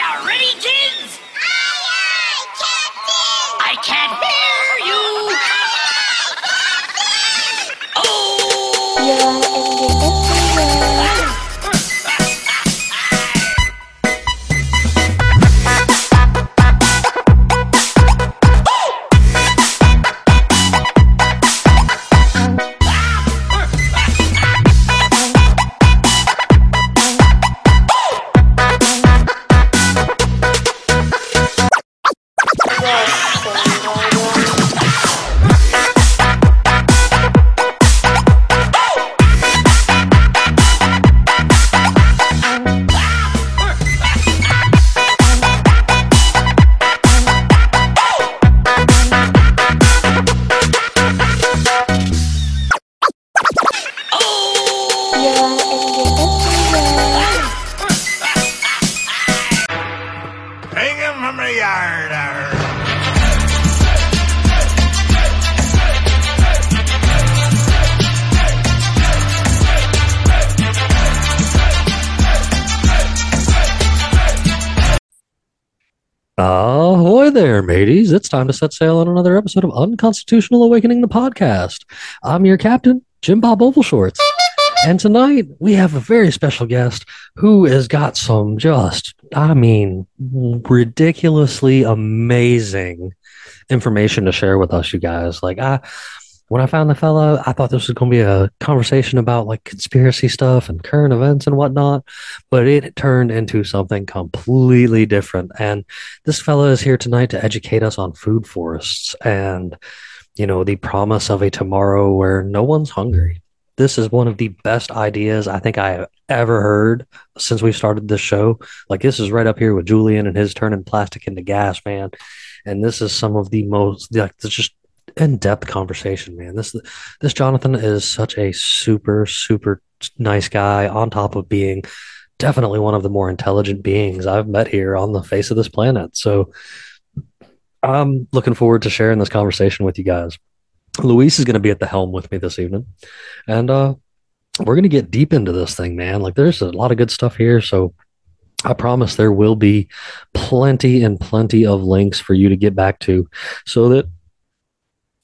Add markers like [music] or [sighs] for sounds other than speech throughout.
you ready, kids? Aye, aye, Captain! I can't hear you. It's time to set sail on another episode of Unconstitutional Awakening, the podcast. I'm your captain, Jim Bob Ovalshorts. And tonight we have a very special guest who has got some just, I mean, ridiculously amazing information to share with us, you guys. Like, I, when I found the fella, I thought this was going to be a conversation about like conspiracy stuff and current events and whatnot, but it turned into something completely different. And this fella is here tonight to educate us on food forests and, you know, the promise of a tomorrow where no one's hungry. This is one of the best ideas I think I have ever heard since we started this show. Like, this is right up here with Julian and his turning plastic into gas, man. And this is some of the most, like, just in-depth conversation, man. This this Jonathan is such a super super nice guy on top of being definitely one of the more intelligent beings I've met here on the face of this planet. So I'm looking forward to sharing this conversation with you guys. Luis is going to be at the helm with me this evening. And uh we're going to get deep into this thing, man. Like there's a lot of good stuff here, so I promise there will be plenty and plenty of links for you to get back to so that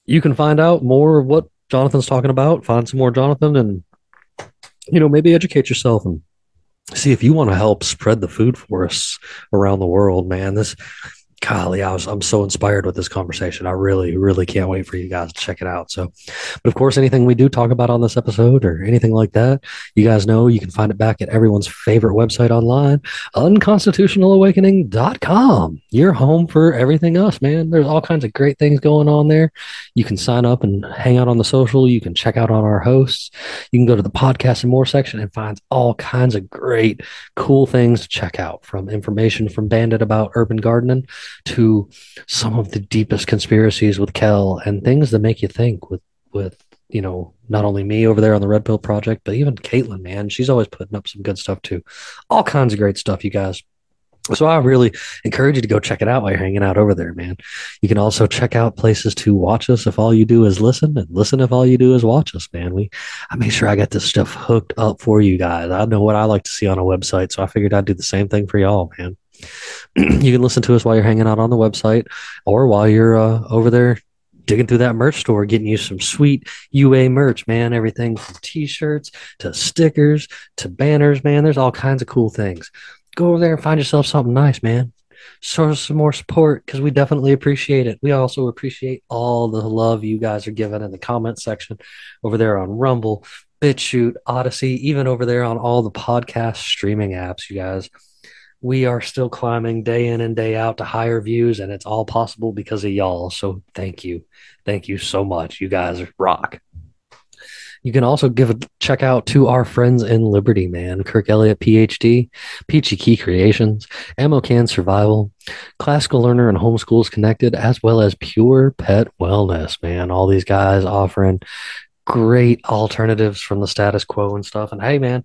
you can find out more of what Jonathan's talking about, find some more Jonathan, and you know, maybe educate yourself and see if you want to help spread the food forests around the world, man. This golly, I was I'm so inspired with this conversation. I really, really can't wait for you guys to check it out. So, but of course, anything we do talk about on this episode or anything like that, you guys know you can find it back at everyone's favorite website online, unconstitutionalawakening.com. Your home for everything us, man. There's all kinds of great things going on there. You can sign up and hang out on the social. You can check out on our hosts. You can go to the podcast and more section and find all kinds of great, cool things to check out from information from Bandit about urban gardening to some of the deepest conspiracies with Kel and things that make you think with, with, you know, not only me over there on the Red Pill Project, but even Caitlin, man. She's always putting up some good stuff too. All kinds of great stuff, you guys. So I really encourage you to go check it out while you're hanging out over there, man. You can also check out places to watch us if all you do is listen, and listen if all you do is watch us, man. We I make sure I got this stuff hooked up for you guys. I know what I like to see on a website, so I figured I'd do the same thing for y'all, man. You can listen to us while you're hanging out on the website or while you're uh, over there digging through that merch store, getting you some sweet UA merch, man. Everything from t-shirts to stickers to banners, man. There's all kinds of cool things. Go over there and find yourself something nice, man. Show us some more support because we definitely appreciate it. We also appreciate all the love you guys are giving in the comment section over there on Rumble, BitChute, Odysee, even over there on all the podcast streaming apps, you guys. We are still climbing day in and day out to higher views, and it's all possible because of y'all. So thank you. Thank you so much. You guys rock. You can also give a check out to our friends in Liberty, man. Kirk Elliott, PhD, Peachy Key Creations, Ammo Can Survival, Classical Learner and Homeschools Connected, as well as Pure Pet Wellness, man. All these guys offering great alternatives from the status quo and stuff. And hey, man,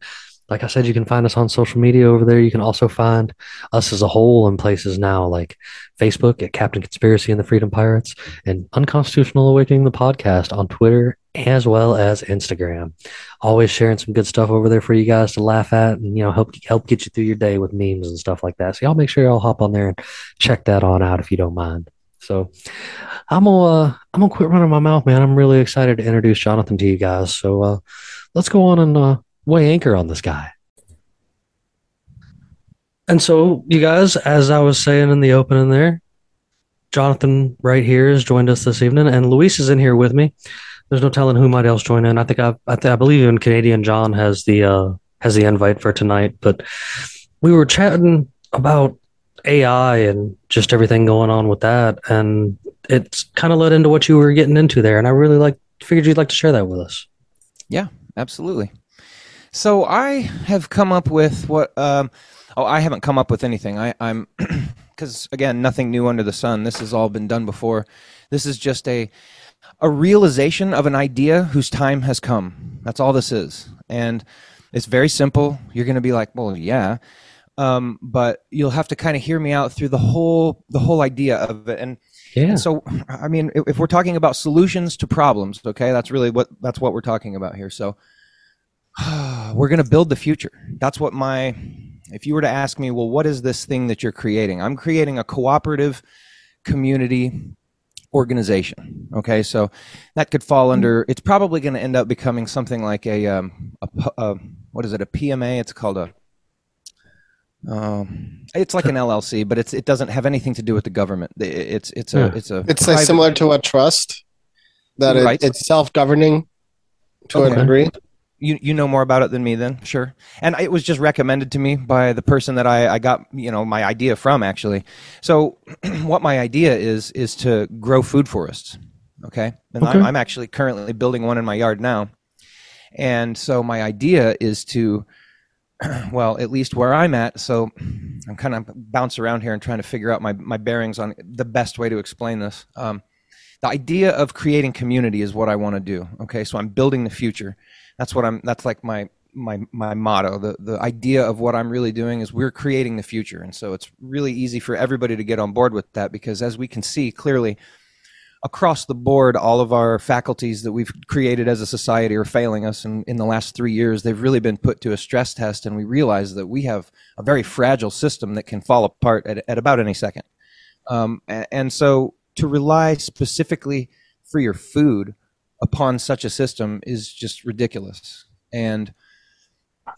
like I said, you can find us on social media over there. You can also find us as a whole in places now like Facebook at Captain Conspiracy and the Freedom Pirates and Unconstitutional Awakening the Podcast on Twitter as well as Instagram. Always sharing some good stuff over there for you guys to laugh at and you know help help get you through your day with memes and stuff like that. So y'all make sure y'all hop on there and check that on out if you don't mind. So I'm gonna uh, I'm gonna quit running my mouth, man. I'm really excited to introduce Jonathan to you guys. So uh, let's go on and uh, weigh anchor on this guy. And so, you guys, as I was saying in the opening there, Jonathan right here has joined us this evening, and Luis is in here with me. There's no telling who might else join in. I think I, I, th- I believe even Canadian John has the uh, has the invite for tonight. But we were chatting about AI and just everything going on with that, and it's kind of led into what you were getting into there. And I really like figured you'd like to share that with us. Yeah, absolutely. So I have come up with what. Um, oh, I haven't come up with anything. I, I'm [clears throat] because again, nothing new under the sun. This has all been done before. This is just a a realization of an idea whose time has come. That's all this is, and it's very simple. You're going to be like, well, yeah, um, but you'll have to kind of hear me out through the whole the whole idea of it. And Yeah. and so, I mean, if, if we're talking about solutions to problems, okay, that's really what that's what we're talking about here. So, [sighs] we're going to build the future. That's what my. If you were to ask me, well, what is this thing that you're creating? I'm creating a cooperative community organization. Okay, so that could fall under. It's probably going to end up becoming something like a, um, a, a what is it? A PMA? It's called a. Um, it's like an LLC, but it's it doesn't have anything to do with the government. It's it's a Yeah. it's a It's like similar to a trust that it, it's self-governing to Okay. a degree. You you know more about it than me then? Sure. And it was just recommended to me by the person that i i got you know my idea from actually. So [clears throat] what my idea is is to grow food forests okay? And Okay. I'm, I'm actually currently building one in my yard now. And so my idea is to [clears throat] well at least where i'm at so i'm kind of bounce around here and trying to figure out my, my bearings on the best way to explain this. Um, the idea of creating community is what i want to do okay? So i'm building the future that's what i'm that's like my my my motto. The the idea of what i'm really doing is we're creating the future. And so it's really easy for everybody to get on board with that because as we can see clearly across the board all of our faculties that we've created as a society are failing us. And in the last three years they've really been put to a stress test. And we realize that we have a very fragile system that can fall apart at, at about any second. Um, a- and so to rely specifically for your food upon such a system is just ridiculous. And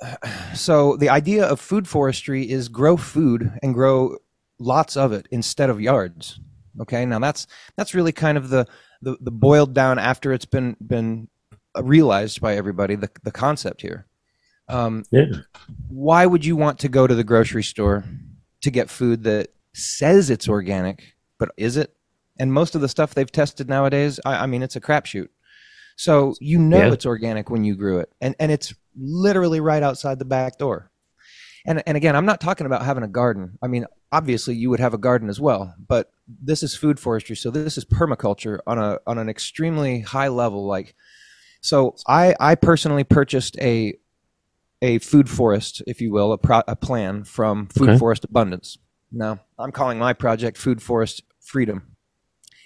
[sighs] so the idea of food forestry is grow food and grow lots of it instead of yards. Okay, now that's that's really kind of the the, the boiled down after it's been been realized by everybody the the concept here. Um, Yeah. why would you want to go to the grocery store to get food that says it's organic, but is it? And most of the stuff they've tested nowadays, I, I mean, it's a crapshoot. So you know Yeah. it's organic when you grew it, and and it's literally right outside the back door. And and again, I'm not talking about having a garden. I mean, obviously you would have a garden as well, but this is food forestry, so this is permaculture on a on an extremely high level. Like, so I I personally purchased a a food forest, if you will, a, pro- a plan from Food Okay. Forest Abundance. Now, I'm calling my project Food Forest Freedom.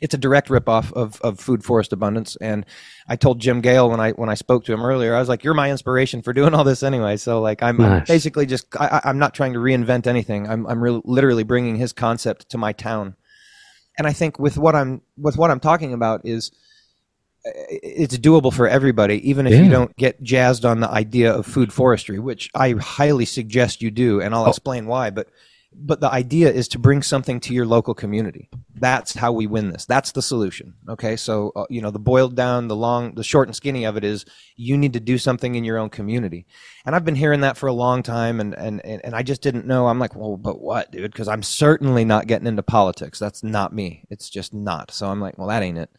It's a direct ripoff of, of Food Forest Abundance, and I told Jim Gale when I when I spoke to him earlier, I was like, "You're my inspiration for doing all this anyway." So, like, I'm, Nice. basically just I, I'm not trying to reinvent anything. I'm I'm really, literally bringing his concept to my town, and I think with what I'm with what I'm talking about is it's doable for everybody, even if Yeah. you don't get jazzed on the idea of food forestry, which I highly suggest you do, and I'll Oh. explain why. But but the idea is to bring something to your local community. That's how we win this. That's the solution. Okay, so uh, you know the boiled down, the long, the short and skinny of it is you need to do something in your own community. And I've been hearing that for a long time, and and and, I just didn't know. I'm like, well, but what, dude? Because I'm certainly not getting into politics. That's not me. It's just not. So I'm like, well, that ain't it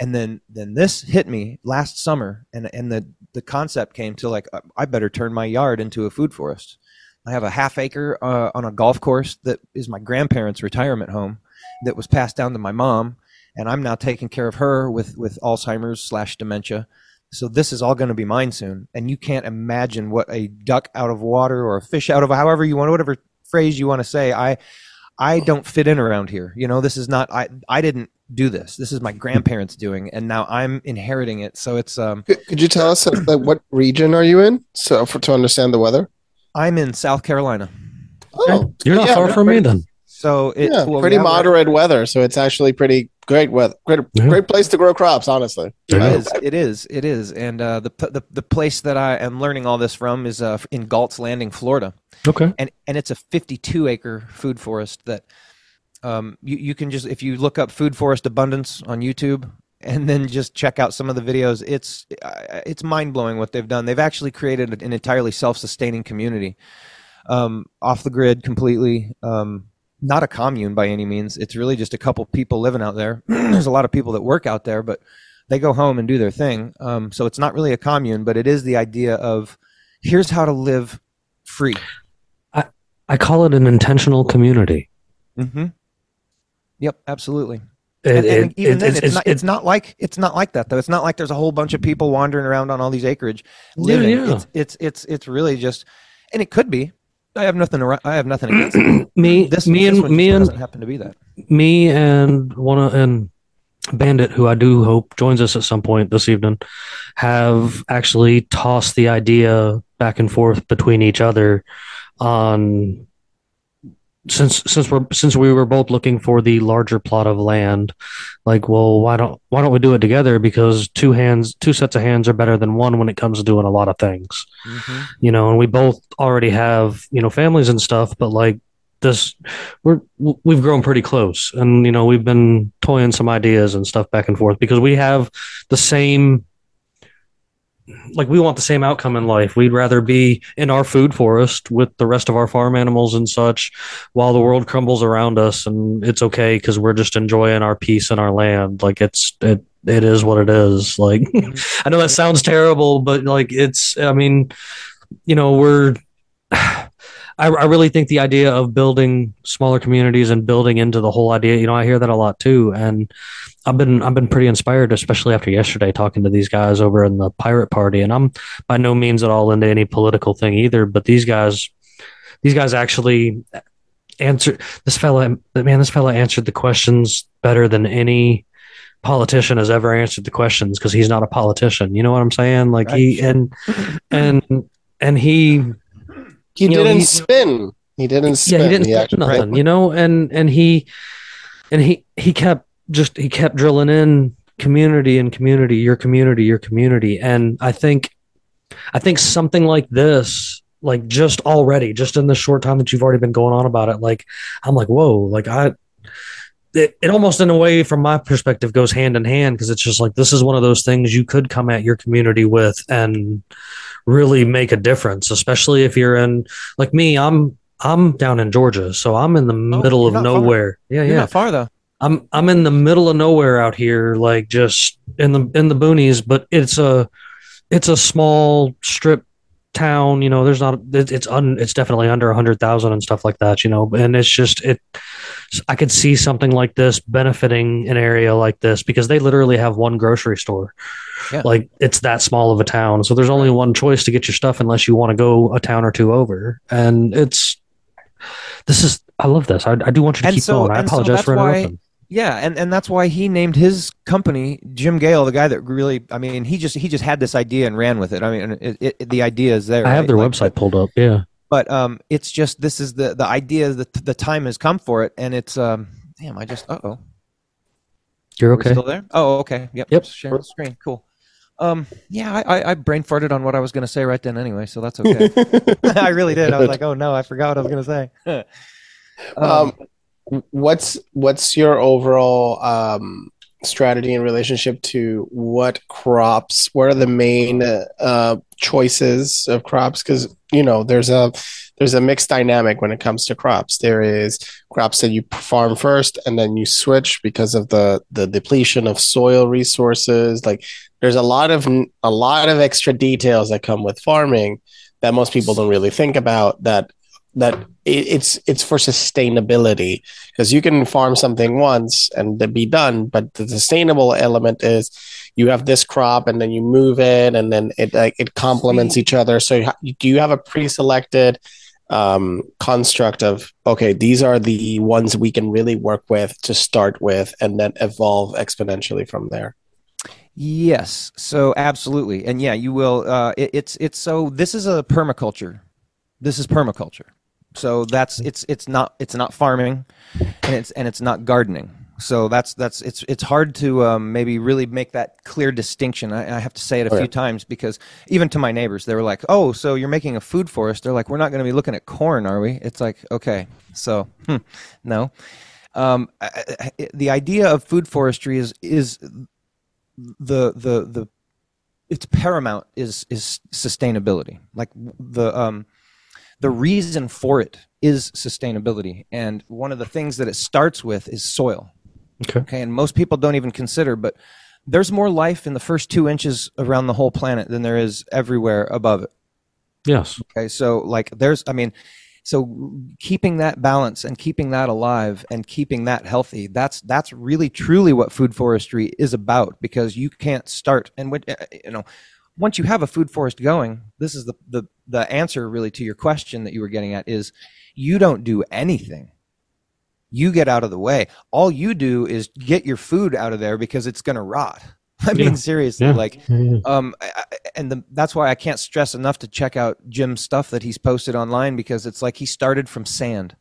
and then then this hit me last summer and and the the concept came to like i better turn my yard into a food forest i have a half acre uh, on a golf course that is my grandparents retirement home that was passed down to my mom and i'm now taking care of her with with alzheimer's slash dementia So this is all going to be mine soon, and you can't imagine what a duck out of water or a fish out of however you want, whatever phrase you want to say. I I don't fit in around here. You know, this is not I I didn't do this. This is my grandparents doing, and now I'm inheriting it. So it's um Could, could you tell us what region are you in, so for to understand the weather? I'm in South Carolina. Oh, You're not yeah, far from me then. So it, yeah, well, pretty yeah, we're- moderate weather, so it's actually pretty great weather. Great, Yeah. great place to grow crops, honestly. There you It go. is. It is. It is. And uh, the, the the place that I am learning all this from is uh, in Galt's Landing, Florida, Okay. and and it's a 52 acre food forest that um, you you can just if you look up food forest abundance on YouTube and then just check out some of the videos. It's uh, it's mind blowing what they've done. They've actually created an entirely self sustaining community, um, off the grid completely. Um, not a commune by any means. It's really just a couple people living out there. [clears throat] There's a lot of people that work out there, but they go home and do their thing. Um, so it's not really a commune, but it is the idea of here's how to live free. I call it an intentional community. Mm-hmm. Yep, absolutely. It, and, it- even it- then, it's, it's, not. it's- not like it's not like that though. It's not like there's a whole bunch of people wandering around on all these acreage living. yeah. It's, it's it's it's really just, and it could be. I have nothing. To, I have nothing against [clears throat] me, This, me this and me and doesn't happen to be that. me and one of and Bandit, who I do hope joins us at some point this evening, have actually tossed the idea back and forth between each other on since since we're since we were both looking for the larger plot of land like well why don't why don't we do it together? Because two hands two sets of hands are better than one when it comes to doing a lot of things. Mm-hmm. You know and we both already have you know families and stuff but like this we're we've grown pretty close. And you know we've been toying some ideas and stuff back and forth because we have the same like we want the same outcome in life. We'd rather be in our food forest with the rest of our farm animals and such while the world crumbles around us and it's okay because we're just enjoying our peace and our land. Like it's it it is what it is. Like [laughs] i know that sounds terrible but like it's i mean you know we're I, I really think the idea of building smaller communities and building into the whole idea, you know, I hear that a lot too. And I've been I've been pretty inspired, especially after yesterday talking to these guys over in the pirate party. And I'm by no means at all into any political thing either, but these guys these guys actually answered this fella man, this fella answered the questions better than any politician has ever answered the questions because he's not a politician. You know what I'm saying? Like he and and and he He You didn't he- spin. He didn't spin. yeah, he didn't actually- nothing, you know, and and he and he he kept just he kept drilling in community and community, your community, your community, and I think I think something like this, like just already, just in the short time that you've already been going on about it, like I'm like, whoa, like I. It, it almost in a way from my perspective goes hand in hand because it's just like this is one of those things you could come at your community with and really make a difference especially if you're in like me i'm i'm down in georgia so i'm in the oh, middle of not far. nowhere yeah You're yeah not far though. i'm i'm in the middle of nowhere out here like just in the in the boonies but it's a it's a small strip town you know there's not it, it's un it's definitely under a hundred thousand and stuff like that you know and it's just it i could see something like this benefiting an area like this because they literally have one grocery store Yeah. like it's that small of a town so there's only one choice to get your stuff unless you want to go a town or two over and it's this is i love this i, I do want you to And keep so- going i so apologize that's for why- interrupting Yeah, and, and that's why he named his company Jim Gale, the guy that really. I mean, he just he just had this idea and ran with it. I mean, it, it, the idea is there. i have right? their Like, website pulled up yeah but um, it's just this is the the idea that the time has come for it, and it's um, damn, I just uh oh, you're Are we okay still there? Oh, okay, yep, Yep. sharing the screen, cool. Um, yeah, I, I, I brain farted on what I was going to say right then anyway, so that's okay. [laughs] [laughs] I really did. I was [laughs] like, oh no, I forgot what I was going to say. um, what's what's your overall um, strategy in relationship to what crops? What are the main uh, choices of crops? Because you know there's a there's a mixed dynamic when it comes to crops. There is crops that you farm first and then you switch because of the the depletion of soil resources. Like there's a lot of a lot of extra details that come with farming that most people don't really think about that that it, it's it's for sustainability because you can farm something once and be done, but the sustainable element is you have this crop and then you move it and then it like it complements each other. So you do you have a pre-selected um, construct of okay, these are the ones we can really work with to start with, and then evolve exponentially from there. Yes, so absolutely, and yeah, you will. Uh, it, it's it's so this is a permaculture. This is permaculture. So that's it's it's not it's not farming, and it's and it's not gardening. So that's that's it's it's hard to um, maybe really make that clear distinction. I, I have to say it a Okay. few times because even to my neighbors, they were like, "Oh, so you're making a food forest?" They're like, "We're not going to be looking at corn, are we?" It's like, okay, so hmm, no. Um, I, I- the idea of food forestry is is the the the it's paramount is is sustainability like the um the reason for it is sustainability and one of the things that it starts with is soil Okay. okay and most people don't even consider but there's more life in the first two inches around the whole planet than there is everywhere above it Yes. Okay, so like there's, I mean, so keeping that balance and keeping that alive and keeping that healthy, that's that's really truly what food forestry is about because you can't start and when uh, you know once you have a food forest going, this is the the the answer really to your question that you were getting at is you don't do anything. You get out of the way. All you do is get your food out of there because it's going to rot. [laughs] I mean, Yeah. seriously, Yeah. like um I- and the, that's why i can't stress enough to check out jim's stuff that he's posted online because it's like he started from sand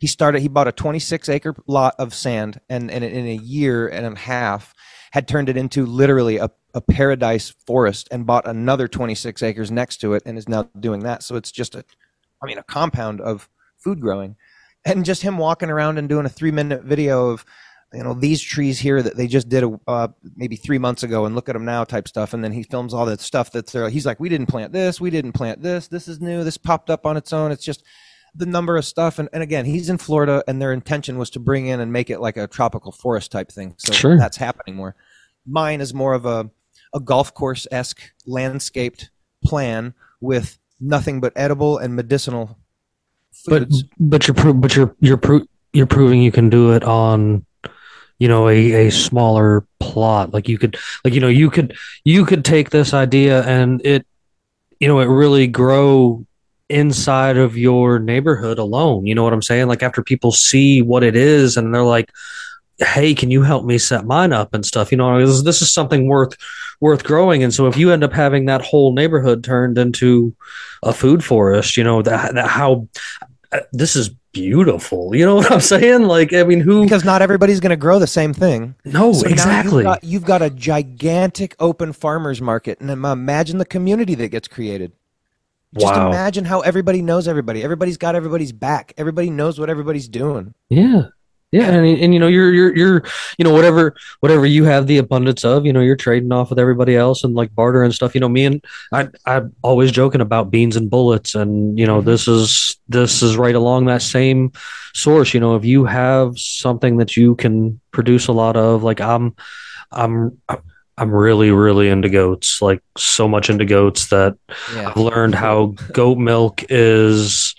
he started he bought a 26 acre lot of sand and, and in a year and a half had turned it into literally a, a paradise forest and bought another 26 acres next to it and is now doing that so it's just a i mean a compound of food growing and just him walking around and doing a three minute video of you know these trees here that they just did a, uh, maybe three months ago and look at them now type stuff. And then he films all that stuff that's there. He's like we didn't plant this. We didn't plant this. This is new. This popped up on its own. It's just the number of stuff. And, and again he's in florida and their intention was to bring in and make it like a tropical forest type thing so Sure. that's happening more. Mine is more of a, a golf course-esque landscaped plan with nothing but edible and medicinal foods but you're pro- but you're you're pro- you're proving you can do it on you know a, a smaller plot. Like you could like you know you could you could take this idea and it you know it really grow inside of your neighborhood alone. You know what i'm saying? Like after people see what it is and they're like hey can you help me set mine up and stuff? You know this, this is something worth worth growing. And so if you end up having that whole neighborhood turned into a food forest you know that, that how Uh, this is beautiful you know [laughs] what i'm saying like i mean who because not everybody's going to grow the same thing no So exactly You've got, you've got a gigantic open farmers market, and imagine the community that gets created. Just Wow. imagine how everybody knows everybody. Everybody's got everybody's back. Everybody knows what everybody's doing. Yeah. Yeah, and, and you know you're you're you're you know whatever whatever you have the abundance of you know you're trading off with everybody else and like barter and stuff you know me and I I'm always joking about beans and bullets and you know Mhm. this is this is right along that same source you know if you have something that you can produce a lot of like I'm I'm I'm really really into goats like so much into goats that Yeah. I've learned how goat milk is,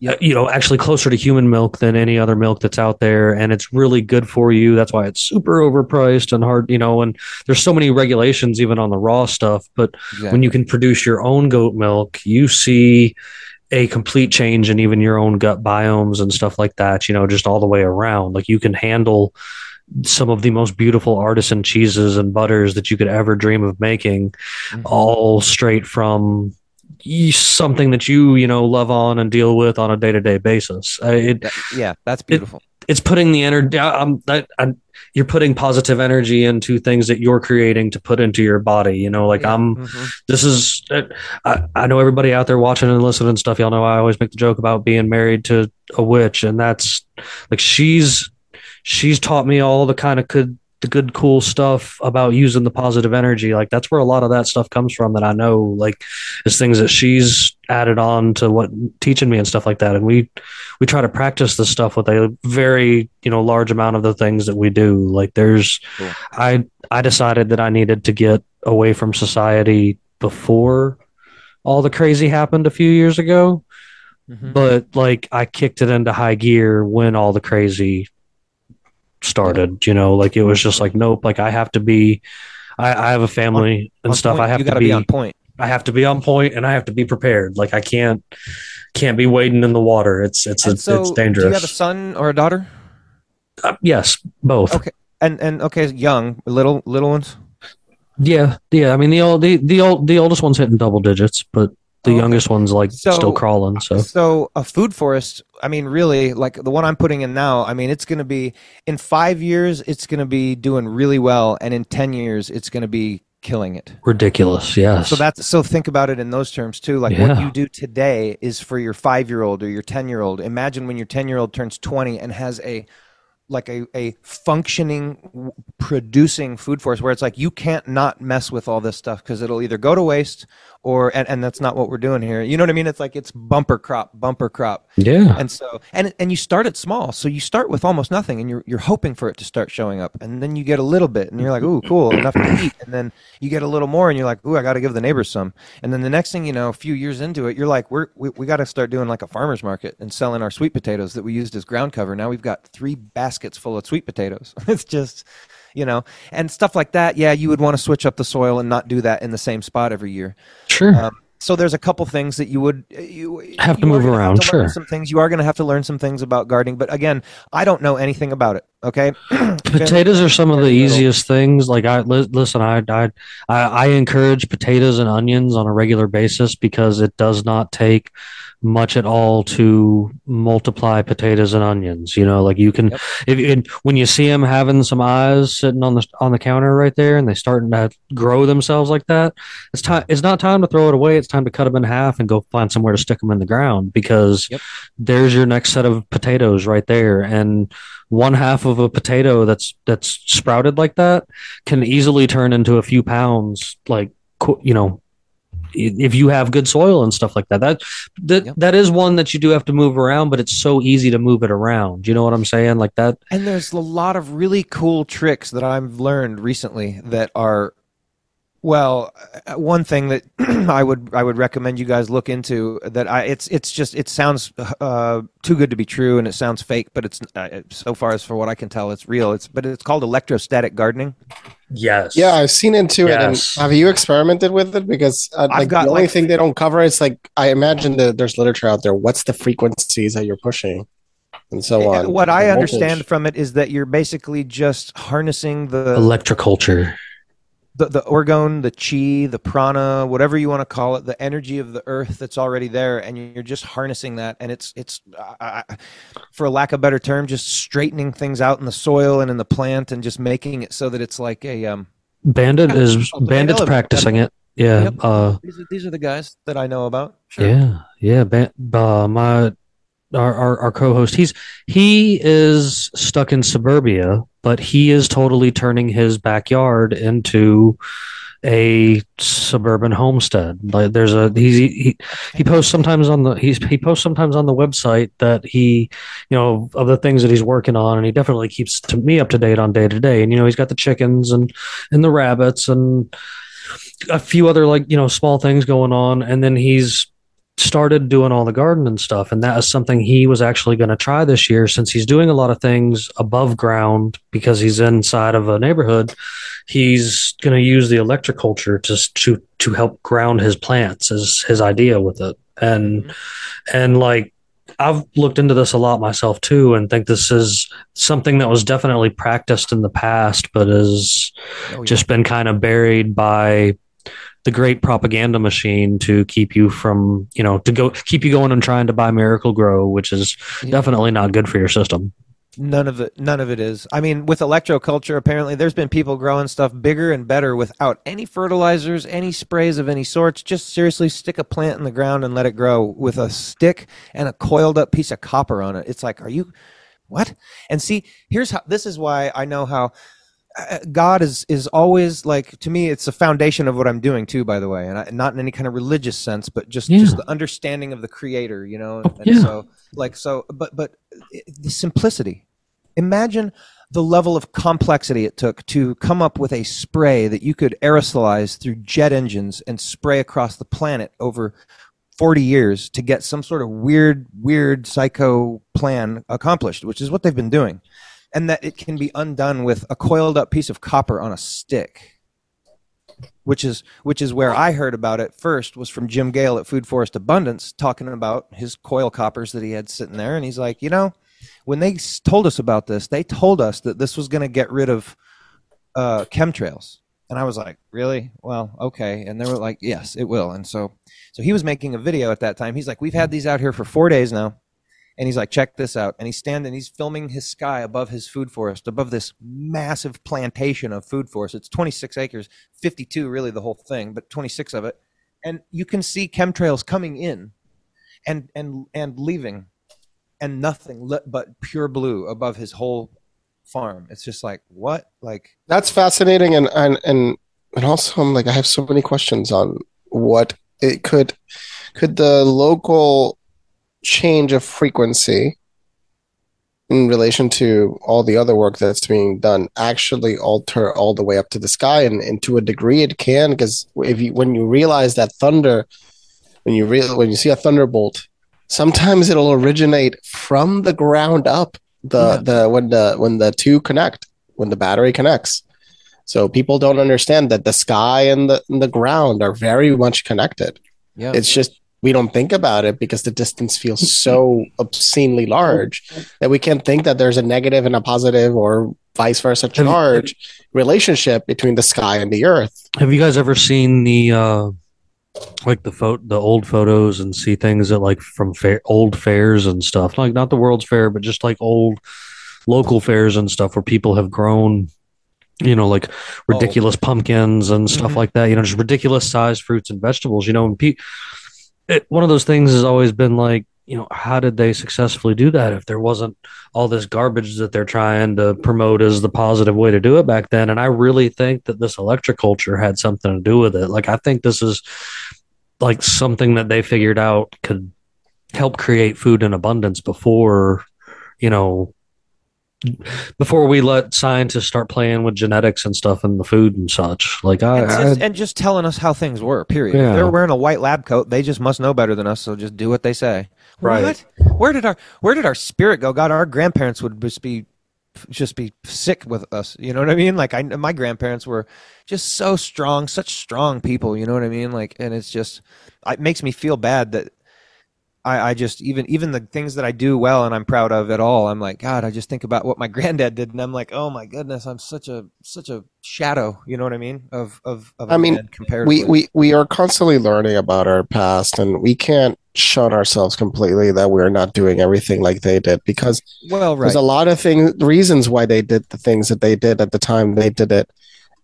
you know, actually closer to human milk than any other milk that's out there, and it's really good for you. That's why it's super overpriced and hard, you know. And there's so many regulations even on the raw stuff, but when you can produce your own goat milk, you see a complete change in even your own gut biomes and stuff like that. You know, just all the way around. Like you can handle some of the most beautiful artisan cheeses and butters that you could ever dream of making Mhm. all straight from something that you you know love on and deal with on a day-to-day basis Uh, it yeah, that's beautiful. it's putting the energy um, I, I, you're putting positive energy into things that you're creating to put into your body you know like Yeah. i'm Mhm. this is I, I know everybody out there watching and listening and stuff y'all know i always make the joke about being married to a witch and that's like she's she's taught me all the kind of good the good cool stuff about using the positive energy like that's where a lot of that stuff comes from that i know like is things that she's added on to what teaching me and stuff like that and we we try to practice this stuff with a very you know large amount of the things that we do like there's Cool. i i decided that i needed to get away from society before all the crazy happened a few years ago Mhm. but like I kicked it into high gear when all the crazy started. You know, like it was just like nope. Like I have to be. I, I have a family and On stuff. point, I have to be. be on point. I have to be on point and I have to be prepared. Like I can't can't be wading in the water. It's it's it's, so, it's do you have a son or a daughter? Uh, yes, both. Okay. And and okay, young, little little ones. Yeah, yeah. I mean the old the, the old the oldest one's hitting double digits, but the Oh, okay. youngest one's like So- still crawling. So So a food forest, I mean, really, like the one I'm putting in now, I mean, it's going to be in five years, it's going to be doing really well, and in ten years, it's going to be killing it. ridiculous. Yes. So that's so think about it in those terms too. Like what you do today is for your five year old or your ten year old. Imagine when your ten year old turns twenty and has a like a, a functioning producing food force where it's like you can't not mess with all this stuff because it'll either go to waste or and, and that's not what we're doing here. You know what i mean? It's like it's bumper crop bumper crop. Yeah. and so and and you start it small. So you start with almost nothing and you're you're hoping for it to start showing up. And then you get a little bit and you're like ooh cool enough to eat. And then you get a little more and you're like ooh i got to give the neighbors some. And then the next thing you know a few years into it you're like we're we, we got to start doing like a farmers market and selling our sweet potatoes that we used as ground cover. Now we've got three baskets full of sweet potatoes. [laughs] It's just you know and stuff like that. Yeah you would want to switch up the soil and not do that in the same spot every year Sure. um, so there's a couple things that you would you Have to you are move around, to sure. Some things you are going to have to learn some things about gardening, but again, I don't know anything about it. Okay, [clears throat] potatoes are some of the easiest things. Like I li- listen, I, I I I encourage potatoes and onions on a regular basis because it does not take much at all to multiply potatoes and onions. You know, like you can Yep. if and when you see them having some eyes sitting on the on the counter right there, and they starting to grow themselves like that, it's time. It's not time to throw it away. It's time to cut them in half and go find somewhere to stick them in the ground because Yep. there's your next set of potatoes right there, and one half of a potato that's that's sprouted like that can easily turn into a few pounds like you know if you have good soil and stuff like that. That that, Yep. that is one that you do have to move around but it's so easy to move it around. You know what i'm saying? Like that and there's a lot of really cool tricks that I've learned recently that are, well, uh, one thing that [clears throat] I would I would recommend you guys look into that I it's it's just it sounds uh, too good to be true and it sounds fake, but it's uh, so far as for what I can tell, it's real. It's but it's called electrostatic gardening. yes Yeah, I've seen into it. And have you experimented with it? Because uh, like got, the only like- thing they don't cover is like I imagine that there's literature out there. What's the frequencies that you're pushing, and so Uh, on. What I understand voltage. from it is that you're basically just harnessing the electroculture the, the orgone, the chi, the prana, whatever you want to call it, the energy of the earth that's already there, and you're just harnessing that, and it's it's, uh, for a lack of a better term, just straightening things out in the soil and in the plant, and just making it so that it's like a um. bandit is bandit's practicing it yeah Yep. uh These are, these are the guys that I know about. Sure. Yeah, yeah. Ban- uh, my our, our our co-host, he's he is stuck in suburbia, but he is totally turning his backyard into a suburban homestead. Like there's a he, he posts sometimes on the he's he posts sometimes on the website that he you know of the things that he's working on, and he definitely keeps to me up to date on day to day. And you know he's got the chickens and and the rabbits and a few other like you know small things going on, and then he's started doing all the garden and stuff and that is something he was actually going to try this year since he's doing a lot of things above ground because he's inside of a neighborhood. He's going to use the electroculture to to to help ground his plants is his idea with it. And mm-hmm. and like I've looked into this a lot myself too and think this is something that was definitely practiced in the past but has Oh, yeah. just been kind of buried by the great propaganda machine to keep you from, you know, to go keep you going and trying to buy Miracle-Gro, which is Yeah. definitely not good for your system. None of it. None of it is. I mean, with electroculture, apparently there's been people growing stuff bigger and better without any fertilizers, any sprays of any sorts. Just seriously stick a plant in the ground and let it grow with a stick and a coiled up piece of copper on it. It's like, are you what? And see, here's how. This is why I know how. Uh, God is is always like to me. It's the foundation of what I'm doing too. By the way, and I, not in any kind of religious sense, but just Yeah. just the understanding of the Creator. You know, and, and Yeah. so like so. But but the simplicity. Imagine the level of complexity it took to come up with a spray that you could aerosolize through jet engines and spray across the planet over 40 years to get some sort of weird, weird psycho plan accomplished, which is what they've been doing. And that it can be undone with a coiled up piece of copper on a stick. Which is which is where I heard about it first was from Jim Gale at Food Forest Abundance talking about his coil coppers that he had sitting there and he's like, "You know, when they told us about this, they told us that this was going to get rid of uh, chemtrails." And I was like, "Really? Well, okay." And they were like, "Yes, it will." And so so he was making a video at that time. He's like, "We've had these out here for 4 days now." And he's like, "Check this out." And he's standing, he's filming his sky above his food forest, above this massive plantation of food forest. It's 26 acres, 52 really the whole thing, but 26 of it. And you can see chemtrails coming in and and and leaving and nothing but pure blue above his whole farm. It's just like, what? Like That's fascinating, and and and and also, I'm like, I have so many questions on what it could could the local change of frequency in relation to all the other work that's being done actually alter all the way up to the sky, and, and to a degree it can, because if you when you realize that thunder, when you real when you see a thunderbolt, sometimes it'll originate from the ground up. The the when the when the two connect, when the battery connects. So people don't understand that the sky and the and the ground are very much connected. yeah. It's just we don't think about it because the distance feels so obscenely large that we can't think that there's a negative and a positive or vice versa charge relationship between the sky and the earth. Have you guys ever seen the uh like the photo the old photos and see things that like from fair, old fairs and stuff like not the world's fair but just like old local fairs and stuff where people have grown you know like ridiculous pumpkins and stuff Mhm. like that you know just ridiculous sized fruits and vegetables you know and pe- it, one of those things has always been like you know how did they successfully do that if there wasn't all this garbage that they're trying to promote as the positive way to do it back then? And i really think that this electroculture had something to do with it. Like i think this is like something that they figured out could help create food in abundance before you know before we let scientists start playing with genetics and stuff in the food and such like i, and, I just, and just telling us how things were. Period. Yeah. If they're wearing a white lab coat. They just must know better than us. So just do what they say. Right. What? Where did our Where did our spirit go? God, our grandparents would just be just be sick with us. You know what I mean? Like I, my grandparents were just so strong, such strong people. You know what I mean? Like, and it's just it makes me feel bad that. I, I just even even the things that I do well and I'm proud of at all. I'm like, God, I just think about what my [laughs] granddad did, and I'm like, oh my goodness, I'm such a such a shadow. You know what I mean? Of of, of I a mean, we, we we are constantly learning about our past and we can't shut ourselves completely that we're not doing everything like they did because well, right. there's a lot of things reasons why they did the things that they did at the time they did it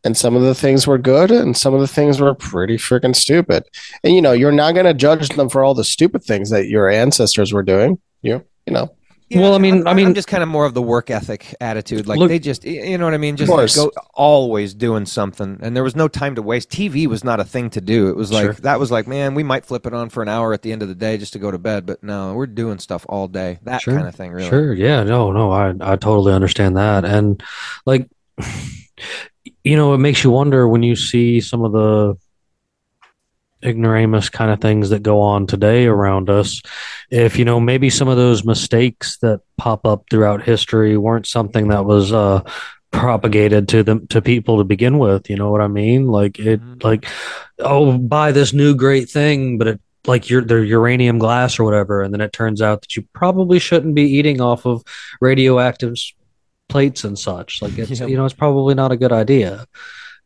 and some of the things were good and some of the things were pretty freaking stupid and you know you're not going to judge them for all the stupid things that your ancestors were doing you you know Well, I mean- I'm, I mean- I'm just kind of more of the work ethic attitude. Like Look- they just, you know what I mean? Just course. go always doing something, and there was no time to waste. TV was not a thing to do. It was like Sure. that was like, man, we might flip it on for an hour at the end of the day just to go to bed, but no, we're doing stuff all day. That Sure. kind of thing, really. Sure. Yeah. No, no, I, I totally understand that. And like, you know, it makes you wonder when you see some of the ignoramus kind of things that go on today around us. If, you know, maybe some of those mistakes that pop up throughout history weren't something that was, uh, propagated to them to people to begin with you know what i mean like it Mhm. like oh buy this new great thing but it like your their uranium glass or whatever and then it turns out that you probably shouldn't be eating off of radioactive plates and such like [laughs] it's Yeah. you know it's probably not a good idea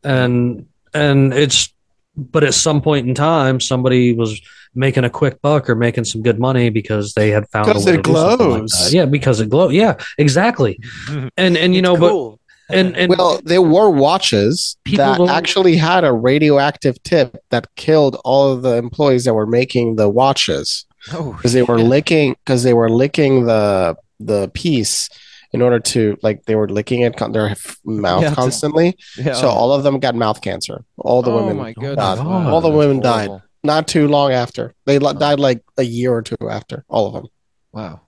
and and it's but at some point in time somebody was making a quick buck or making some good money because they had found a Because way it to do something like that. yeah because it glows yeah exactly [laughs] and and you know but and and well there were watches that actually had a radioactive tip that killed all of the employees that were making the watches Oh, because they were shit. licking because they were licking the the piece in order to like they were licking it con- their mouth Yeah, constantly Yeah. so all of them got mouth cancer all the oh women my Oh, goodness. died. wow. all the that's women died not too long after they li- died like a year or two after all of them Wow.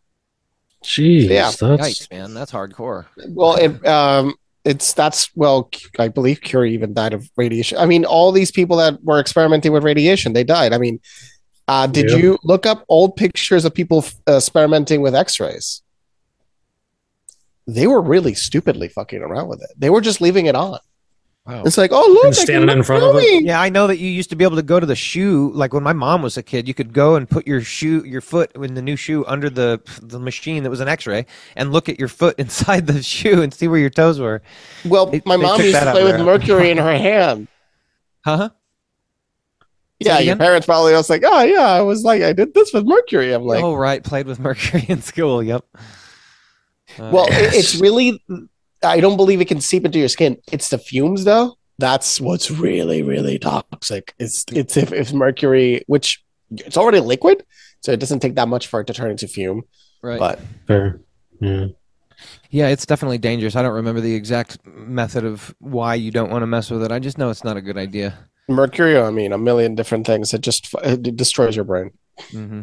Jeez, Yeah. that's Yikes, man. That's hardcore. well it um it's that's well i believe curie even died of radiation i mean all these people that were experimenting with radiation they died i mean Uh, did Yeah. you look up old pictures of people f- experimenting with X-rays? They were really stupidly fucking around with it. They were just leaving it on. Wow. It's like, oh look, And I can standing in look front of it? Yeah, I know that you used to be able to go to the shoe. Like when my mom was a kid, you could go and put your shoe, your foot in the new shoe under the the machine that was an X-ray, and look at your foot [laughs] inside the shoe and see where your toes were. Well, They- my they mom used to play with there. mercury in [laughs] her hand. Huh? Yeah, your parents probably was like, oh yeah, I was like, I did this with mercury. I'm like, oh, right. Played with mercury [laughs] in school. Yep. Uh, well, it- it's really. I don't believe it can seep into your skin. It's the fumes, though. That's what's really, really toxic. It's it's if, if mercury, which it's already liquid, so it doesn't take that much for it to turn into fume. right. But Fair. Yeah. Yeah, it's definitely dangerous. I don't remember the exact method of why you don't want to mess with it. I just know it's not a good idea. mercury, I mean, a million different things. It just it destroys your brain. hmm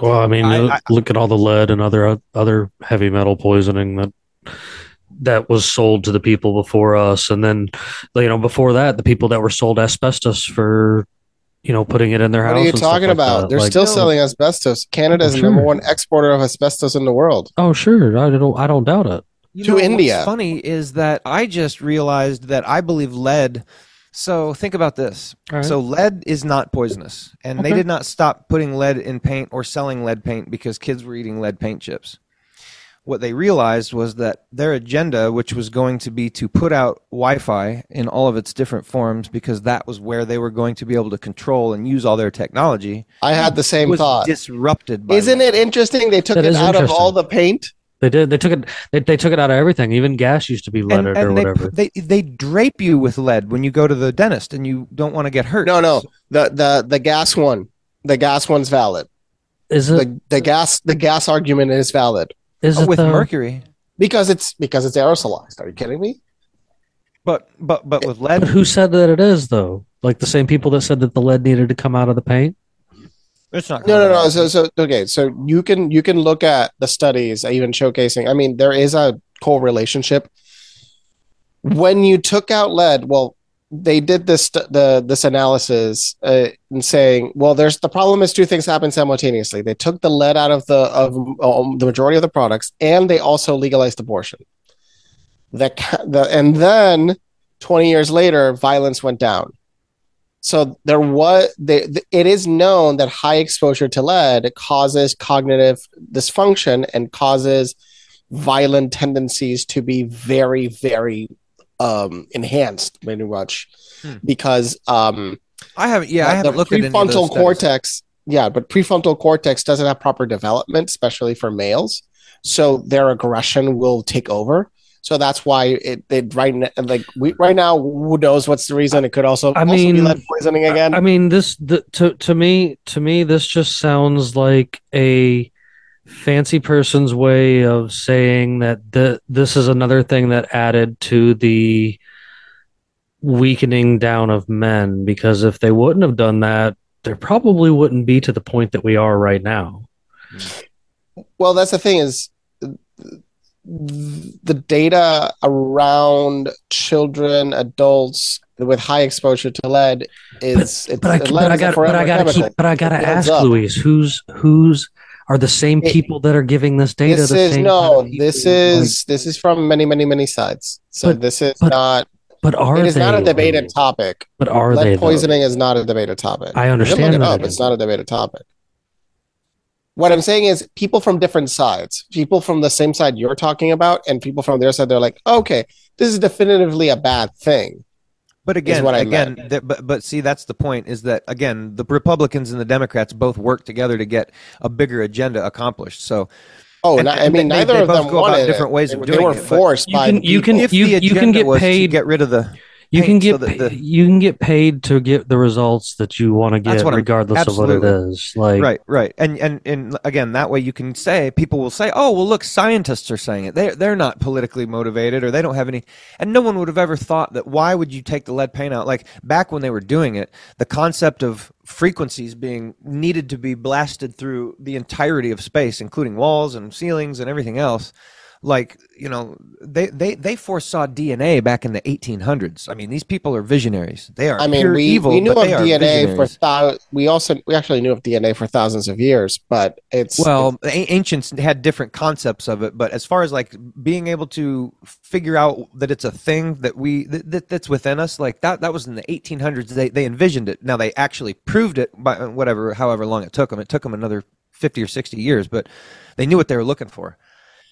Well, I mean, I- you I- look at all the lead and other other heavy metal poisoning that that was sold to the people before us, and then you know before that, the people that were sold asbestos for you know putting it in their house. What are you talking like about? that. They're Like- still oh. selling asbestos. Canada is the number one exporter of asbestos in the world. Oh, sure. I don't. I don't doubt it. You To know, what's India. funny is that I just realized that I believe lead. So think about this. All right. So lead is not poisonous, and they did not stop putting lead in paint or selling lead paint because kids were eating lead paint chips. What they realized was that their agenda, which was going to be to put out Wi-Fi in all of its different forms, because that was where they were going to be able to control and use all their technology, I had the same was thought. disrupted. By Isn't lead. it interesting? They took That it is out of all the paint. They did. They took it. They, they took it out of everything. Even gas used to be and, leaded or they, whatever. they they drape you with lead when you go to the dentist and you don't want to get hurt. No, no, the the the gas one, the gas one's valid. is it? The the gas the gas argument is valid Is Oh, it with though? mercury, because it's because it's aerosolized. Are you kidding me? but but but with But lead, who said that it is though? Like the same people that said that the lead needed to come out of the paint. It's not. No, no, no. So, so okay. So you can you can look at the studies, even showcasing. I mean, there is a correlationship. When you took out lead, well, they did this the this analysis uh, and saying, well, there's the problem is two things happen simultaneously. They took the lead out of the of um, the majority of the products, and they also legalized abortion. The, the and then 20 years later, violence went down. So there was they, th- it is known that high exposure to lead causes cognitive dysfunction and causes violent tendencies to be very very um enhanced pretty much Hmm. because um I haven't. Yeah, I the haven't looked at of those prefrontal cortex yeah but prefrontal cortex doesn't have proper development especially for males so their aggression will take over so that's why it, it right like we right now who knows what's the reason it could also, I also be mean, lead poisoning again I mean, this the, to to me to me this just sounds like a fancy person's way of saying that the this is another thing that added to the weakening down of men because if they wouldn't have done that, there probably wouldn't be to the point that we are right now. Well, that's the thing is the data around children, adults with high exposure to lead is it's, But I, but I got, but I gotta keep, but I gotta ask up. Luis, who's who's are the same people that are giving this data? This the is same no, kind of this is this is from many, many, many sides. So But- this is but not but are it is they? not a though? debated topic. But are Lead they? though? poisoning is not a debated topic. I understand look it up. It's not a debated topic. What I'm saying is people from different sides, people from the same side you're talking about, and people from their side, they're like, okay, this is definitively a bad thing. But again, what again, th- but but see, that's the point. Is that again, the Republicans and the Democrats both work together to get a bigger agenda accomplished. So Oh, And- not, I mean, they- neither they of both them go about different ways they, of were- doing they were it, but forced You by can- the you can- people. if you- the you can agenda get was paid- to get rid of the You can get so that the- you can get paid to get the results that you want to get, regardless of what it is. Like, right right and and and again that way you can say people will say oh well look scientists are saying it they they're not politically motivated or they don't have any and no one would have ever thought that why would you take the lead paint out like back when they were doing it the concept of frequencies being needed to be blasted through the entirety of space including walls and ceilings and everything else like you know they they they foresaw DNA back in the 1800s. I mean, these people are visionaries. They are I mean, we, evil, we knew of DNA for thou- we also we actually knew of DNA for thousands of years, but it's Well, the a- ancients had different concepts of it, but as far as like being able to figure out that it's a thing that we that, that that's within us, like that that was in the 1800s. They they envisioned it. Now they actually proved it by uh, whatever, however long it took them. It took them another 50 or 60 years, but they knew what they were looking for.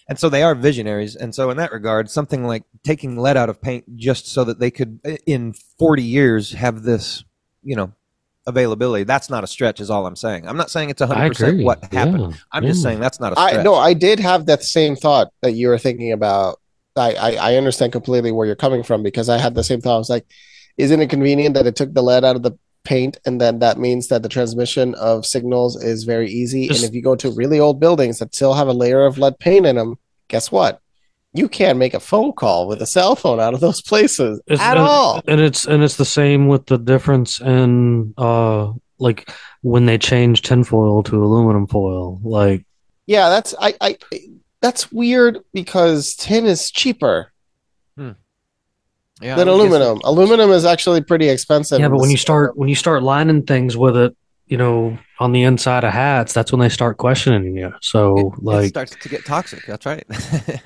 And so they are visionaries. And so in that regard, something like taking lead out of paint just so that they could eh, in 40 years have this, you know, availability. That's not a stretch is all I'm saying. I'm not saying it's 100% what happened. Yeah, I'm just saying that's not a stretch. I no, I did have that same thought that you were thinking about. I, I I understand completely where you're coming from because I had the same thought. I was like, isn't it convenient that it took the lead out of the paint and then that means that the transmission of signals is very easy. Just- and if you go to really old buildings that still have a layer of lead paint in them, guess what? You can't make a phone call with a cell phone out of those places at and- all. and it's and it's the same with the difference in uh like when they change tinfoil to aluminum foil like Yeah, that's I, I that's weird because tin is cheaper Yeah, than I guess aluminum. Aluminum is actually pretty expensive. yeah but when you start when you start lining things with it you know on the inside of hats that's when they start questioning you so it, it like starts to get toxic. That's right. [laughs]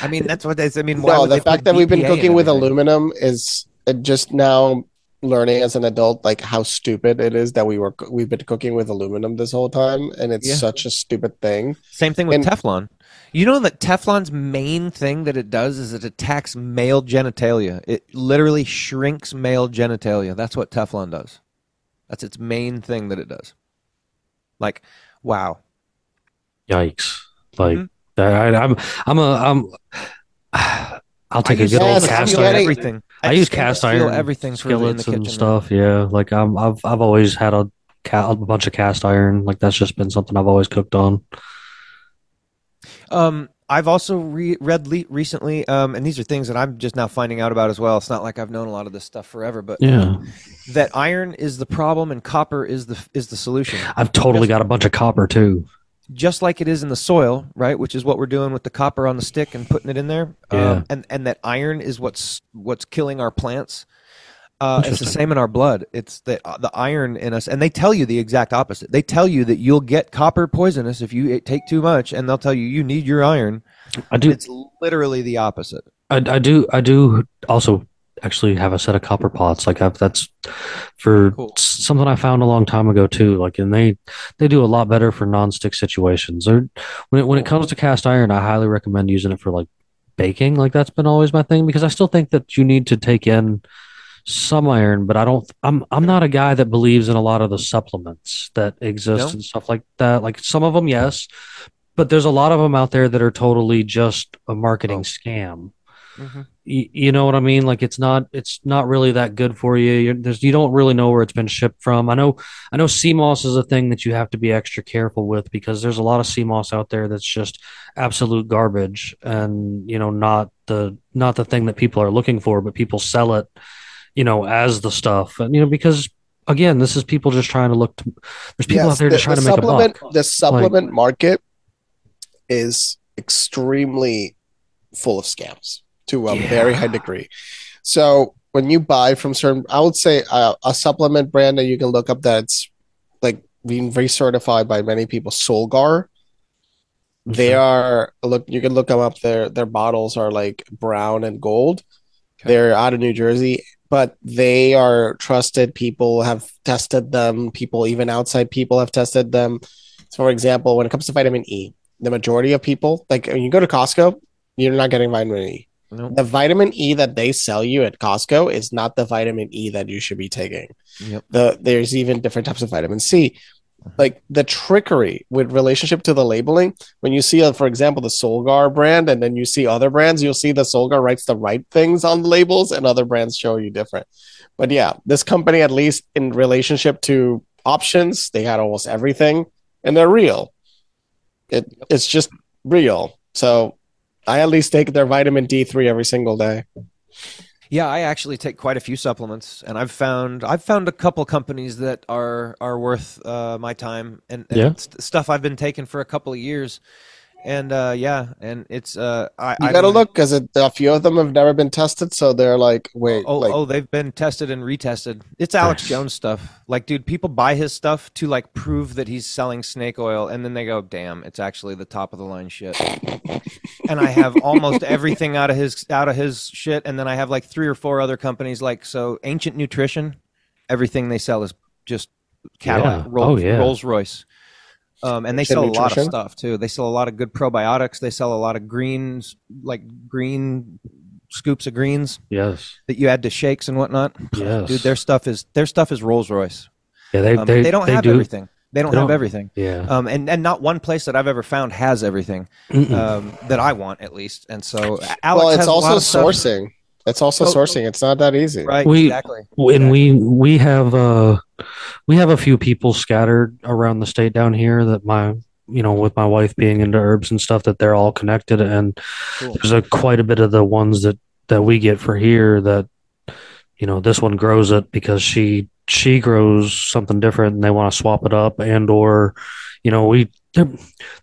I mean, that's what they. I mean, why no, the fact put that we've been cooking with aluminum is uh, just now learning as an adult like how stupid it is that we were we've been cooking with aluminum this whole time and it's Yeah. such a stupid thing. Same thing with And- Teflon. You know that Teflon's main thing that it does is it attacks male genitalia. It literally shrinks male genitalia. That's what Teflon does. That's its main thing that it does. Like, wow. yikes like Mhm. that I, i'm i'm a i'm [sighs] i'll take I a good old cast iron everything. I use cast iron everything for in the skillets kitchen. and stuff. Yeah, like I'm, I've I've always had a, ca- a bunch of cast iron. Like that's just been something I've always cooked on. Um, I've also re- read le- recently, um, and these are things that I'm just now finding out about as well. It's not like I've known a lot of this stuff forever, but Yeah, that iron is the problem and copper is the is the solution. I've totally Yes. got a bunch of copper too. Just like it is in the soil, right? Which is what we're doing with the copper on the stick and putting it in there. Yeah. Um, and and that iron is what's what's killing our plants. Uh, it's the same in our blood. It's the uh, the iron in us, and they tell you the exact opposite. They tell you that you'll get copper poisonous if you take too much, and they'll tell you you need your iron. I do, It's literally the opposite. I, I do, I do also actually have a set of copper pots. Like I've, that's for Cool. something I found a long time ago too. Like, and they they do a lot better for non-stick situations. They're, when it, when it comes to cast iron, I highly recommend using it for like baking. Like that's been always my thing because I still think that you need to take in some iron, but I don't. I'm I'm not a guy that believes in a lot of the supplements that exist No? and stuff like that. Like some of them, yes, but there's a lot of them out there that are totally just a marketing Oh. scam. Mhm. You, you know what I mean? Like it's not it's not really that good for you. You're, there's you don't really know where it's been shipped from. I know I know sea moss is a thing that you have to be extra careful with because there's a lot of sea moss out there that's just absolute garbage and you know not the not the thing that people are looking for, but people sell it you know as the stuff and you know because again this is people just trying to look to, there's people Yes, out there the- just trying the to make a buck The supplement market is extremely full of scams to a Yeah. very high degree. So when you buy from certain, I would say uh, a supplement brand that you can look up that's like being recertified by many people, Solgar. They are look. You can look them up. Their their bottles are like brown and gold. Okay. They're out of New Jersey, but they are trusted. People have tested them. People, even outside people, have tested them. So, for example, when it comes to vitamin E, the majority of people, like when you go to Costco, you're not getting vitamin E. Nope. The vitamin E that they sell you at Costco is not the vitamin E that you should be taking. Yep. The there's even different types of vitamin C. Like the trickery with relationship to the labeling, when you see, uh, for example, the Solgar brand, and then you see other brands, you'll see the Solgar writes the right things on the labels, and other brands show you different. But yeah, this company, at least in relationship to options, they had almost everything, and they're real. It it's just real. So I at least take their vitamin D3 every single day. Yeah, I actually take quite a few supplements, and I've found I've found a couple companies that are are worth uh, my time and, and Yeah. st- stuff I've been taking for a couple of years, and uh, yeah, and it's uh, I You gotta mean- look because a few of them have never been tested, so they're like, wait, Oh, like, oh, they've been tested and retested. It's Alex Jones stuff. Like, dude, people buy his stuff to like prove that he's selling snake oil, and then they go, "Damn, it's actually the top of the line shit." and I have almost [laughs] everything out of his out of his shit, and then I have like three or four other companies. Like, so Ancient Nutrition, everything they sell is just Cadillac, Yeah. Rolls, Oh, yeah. Rolls Royce. Um, and they sell a lot of stuff too. They sell a lot of good probiotics. They sell a lot of greens, like green scoops of greens Yes. that you add to shakes and whatnot. Yes. Dude, their stuff is their stuff is Rolls Royce. yeah, they, Um, they, they, don't they have do. everything. They don't They have don't. everything. Yeah. Um, and and not one place that I've ever found has everything um, that I want at least. And so Alex well, has it's a lot also of stuff- sourcing. It's also Oh, sourcing. It's not that easy. Right. We- exactly. and we we have uh we have a few people scattered around the state down here that my you know with my wife being into herbs and stuff that they're all connected and Cool. there's a quite a bit of the ones that that we get for here that you know this one grows it because she she grows something different and they want to swap it up and or you know we there,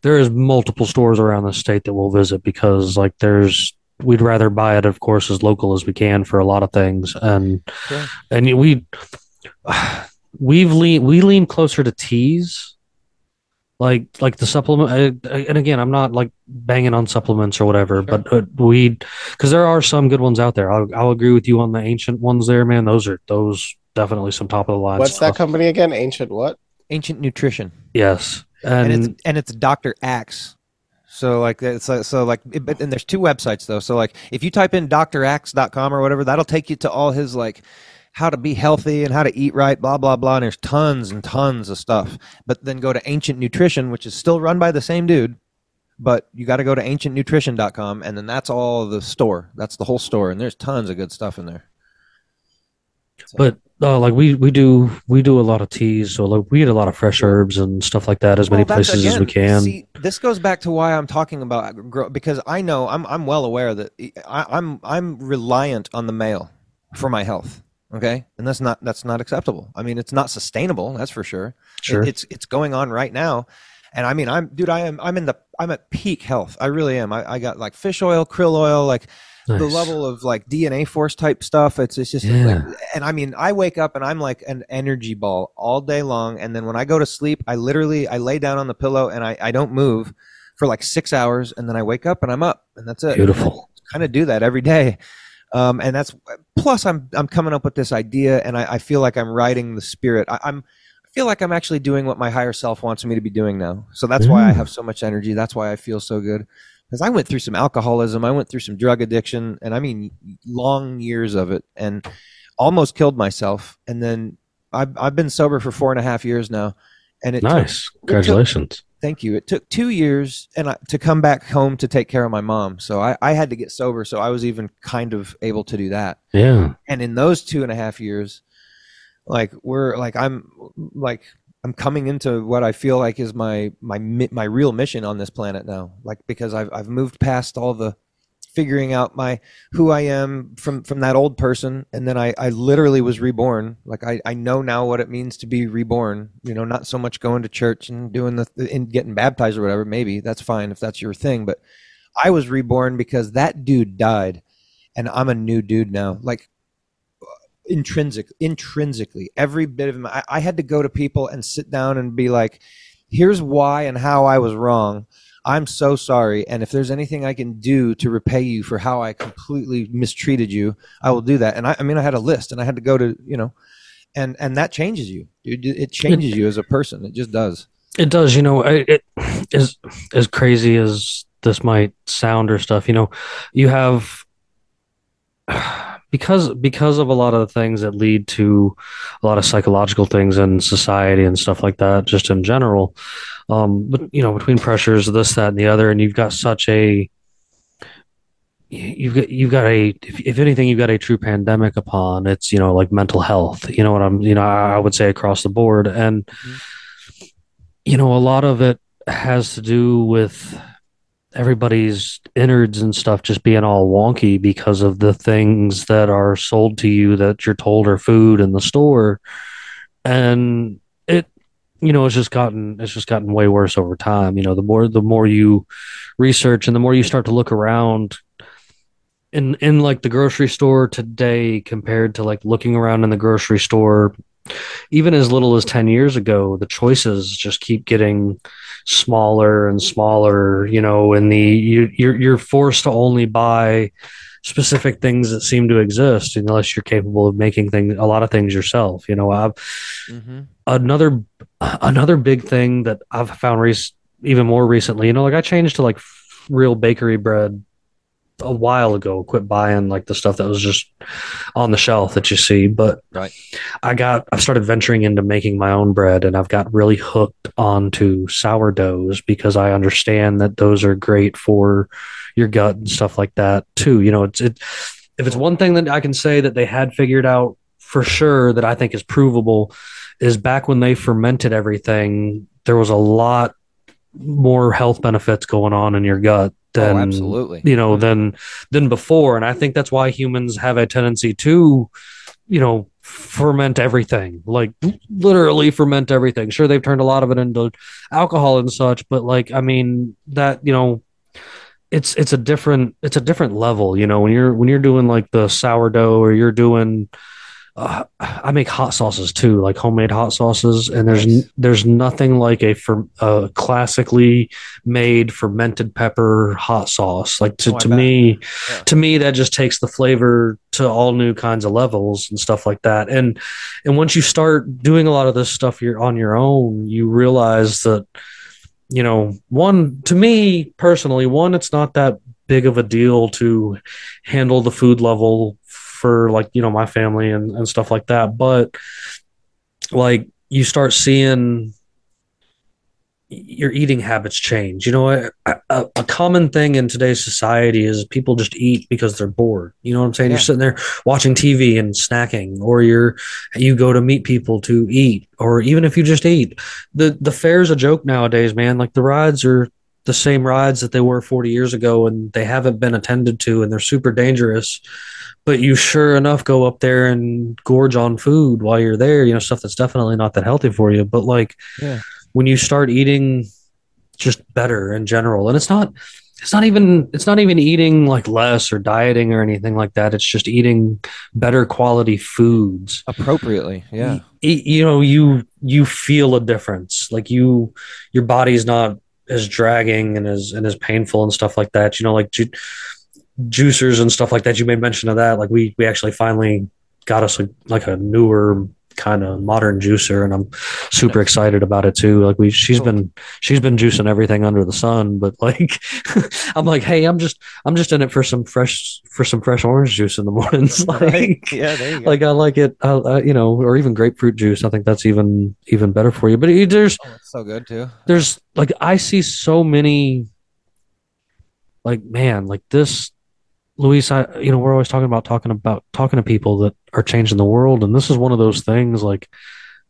there is multiple stores around the state that we'll visit because like there's we'd rather buy it of course as local as we can for a lot of things and Sure. and we [sighs] we've lean we lean closer to teas like like the supplement I, I- and again i'm not like banging on supplements or whatever Sure. but uh, we because there are some good ones out there I'll, I'll agree with you on the ancient ones there man those are those definitely some top of the line What's that company again? Ancient what? Ancient Nutrition. yes and, and, it's and it's Doctor Axe. So like it's like, so like it, and there's two websites though. So like if you type in draxe.com or whatever, that'll take you to all his like how to be healthy and how to eat right, blah blah blah. And there's tons and tons of stuff. But then go to Ancient Nutrition, which is still run by the same dude. But you got to go to ancientnutrition.com, and then that's all the store. That's the whole store, and there's tons of good stuff in there. But uh, like we we do we do a lot of teas so like we get a lot of fresh herbs and stuff like that as many Well, that's- places as we can See, this goes back to why I'm talking about grow because I know I'm I'm well aware that I, I'm I'm reliant on the mail for my health. Okay, and that's not that's not acceptable. I mean, it's not sustainable. That's for sure. It- sure it's it's going on right now, and I mean, I'm dude. I am I'm in the I'm at peak health. I really am. I, I got like fish oil, krill oil, like the level of like DNA force type stuff. It's it's just Yeah. like, and I mean, I wake up and I'm like an energy ball all day long, and then when I go to sleep, I literally I lay down on the pillow and I I don't move for like six hours, and then I wake up and I'm up, and that's it. beautiful Kind of do that every day. Um, and that's plus I'm I'm coming up with this idea, and I, I feel like I'm riding the spirit. I, I'm feel like I'm actually doing what my higher self wants me to be doing now. So that's why I Mm. have so much energy. That's why I feel so good. Because I went through some alcoholism, I went through some drug addiction, and I mean long years of it, and almost killed myself. And then I've I've been sober for four and a half years now, and it took- nice congratulations thank you. It took two years and I, to come back home to take care of my mom. So I, I had to get sober. So I was even kind of able to do that. yeah And in those two and a half years, like we're like I'm like I'm coming into what I feel like is my my my real mission on this planet now. Like because I've I've moved past all the figuring out my who I am from from that old person. And then I I literally was reborn. Like I I know now what it means to be reborn. You know not so much going to church and doing the and getting baptized or whatever. Maybe that's fine if that's your thing. But I was reborn because that dude died. And I'm a new dude now. Like intrinsic intrinsically every bit of my, I, I had to go to people and sit down and be like here's why and how I was wrong I'm so sorry. And if there's anything I can do to repay you for how I completely mistreated you, I will do that. And I, I mean, I had a list and I had to go to, you know, and, and that changes you. It changes you as a person. It just does. It does, you know, it, it is as crazy as this might sound or stuff, you know, you have [sighs] because because of a lot of the things that lead to a lot of psychological things in society and stuff like that, just in general. Um, but you know, between pressures, this, that, and the other, and you've got such a you've got you've got a if, if anything you've got a true pandemic upon it's you know like mental health you know what i'm you know i would say across the board and you know a lot of it has to do with everybody's innards and stuff just being all wonky because of the things that are sold to you that you're told are food in the store and it you know, it's just gotten it's just gotten way worse over time. You know, the more the more you research and the more you start to look around in in like the grocery store today compared to like looking around in the grocery store even as little as 10 years ago the choices just keep getting smaller and smaller you know and the you, you're you're forced to only buy specific things that seem to exist unless you're capable of making things a lot of things yourself you know I've Mm-hmm. another another big thing that I've found rec- even more recently, you know, like I changed to like f- real bakery bread a while ago. Quit buying like the stuff that was just on the shelf that you see, but Right. I got I've started venturing into making my own bread, and I've got really hooked onto sourdoughs because I understand that those are great for your gut and stuff like that too. You know, it's it if it's one thing that I can say that they had figured out for sure that I think is provable is back when they fermented everything, there was a lot more health benefits going on in your gut oh, than oh, absolutely. you know mm-hmm. than than before. And i think that's why humans have a tendency to you know ferment everything like literally ferment everything. Sure they've turned a lot of it into alcohol and such but like i mean that you know it's it's a different it's a different level you know when you're when you're doing like the sourdough or you're doing uh, I make hot sauces too, like homemade hot sauces, and there's Nice. there's nothing like a fer- a classically made fermented pepper hot sauce. Like to, Oh, to bet. me, Yeah. to me that just takes the flavor to all new kinds of levels and stuff like that. And and once you start doing a lot of this stuff you're on your own, you realize that you know one to me personally, one it's not that big of a deal to handle the food level for like you know my family and, and stuff like that. But like you start seeing your eating habits change. You know a, a, a common thing in today's society is people just eat because they're bored. You know what i'm saying? Yeah. you're sitting there watching tv and snacking or you're you go to meet people to eat or even if you just eat. The the fair's a joke nowadays man. Like the rides are the same rides that they were 40 years ago and they haven't been attended to and they're super dangerous but you sure enough go up there and gorge on food while you're there you know stuff that's definitely not that healthy for you but like Yeah. when you start eating just better in general and it's not it's not even it's not even eating like less or dieting or anything like that it's just eating better quality foods Appropriately. Yeah. y- you know you you feel a difference like you your body's not as dragging and as and as painful and stuff like that you know like juicers and stuff like that you made mention of that like we we actually finally got us a, like a newer kind of modern juicer and i'm super excited about it too like we she's Cool. been she's been juicing everything under the sun but like [laughs] i'm like hey i'm just i'm just in it for some fresh for some fresh orange juice in the mornings [laughs] like Right. Yeah. There you go. like I like it, uh, uh, you know, or even grapefruit juice. I think that's even even better for you. But it, there's oh, it's so good too. there's like I see so many, like man, like this, Luis. I you know we're always talking about talking about talking to people that are changing the world, and this is one of those things. Like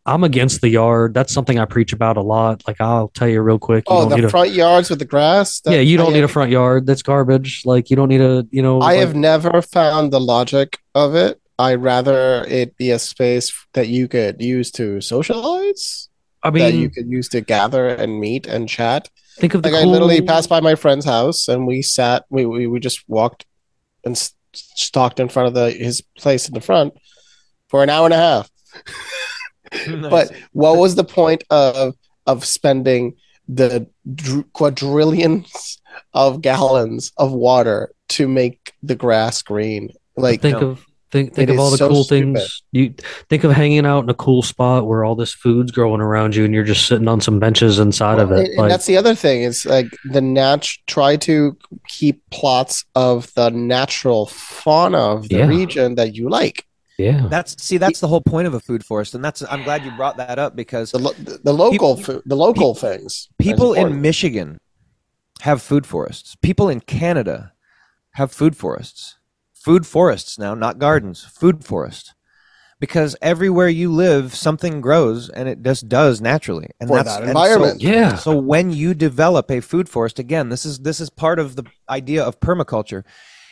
I'm against the yard. That's something I preach about a lot. Like I'll tell you real quick. You Oh, the need a, front yards with the grass. That- yeah, you don't I need a front yard. That's garbage. Like you don't need a you know. I like- have never found the logic of it. I'd rather it be a space that you could use to socialize, I that you could use to gather and meet and chat. think of the Like I literally passed by my friend's house and we sat, we we, we just walked and stalked in front of the his place in the front for an hour and a half. [laughs] But what was the point of of spending the quadrillions of gallons of water to make the grass green? Like think No. of think think It of all the so cool stupid. things you think of hanging out in a cool spot where all this food's growing around you and you're just sitting on some benches inside of it and- and like that's the other thing is like the nat try to keep plots of the natural fauna of the Yeah. region that you like. yeah That's see, that's the whole point of a food forest, and that's I'm glad you brought that up because The, lo- the local People- food, the local things. people in. Michigan have food forests. People in Canada have food forests. Food forests now, not gardens, food forest. Because everywhere you live, something grows and it just does naturally. And For that's that and environment. So, yeah so when you develop a food forest, again, this is this is part of the idea of permaculture.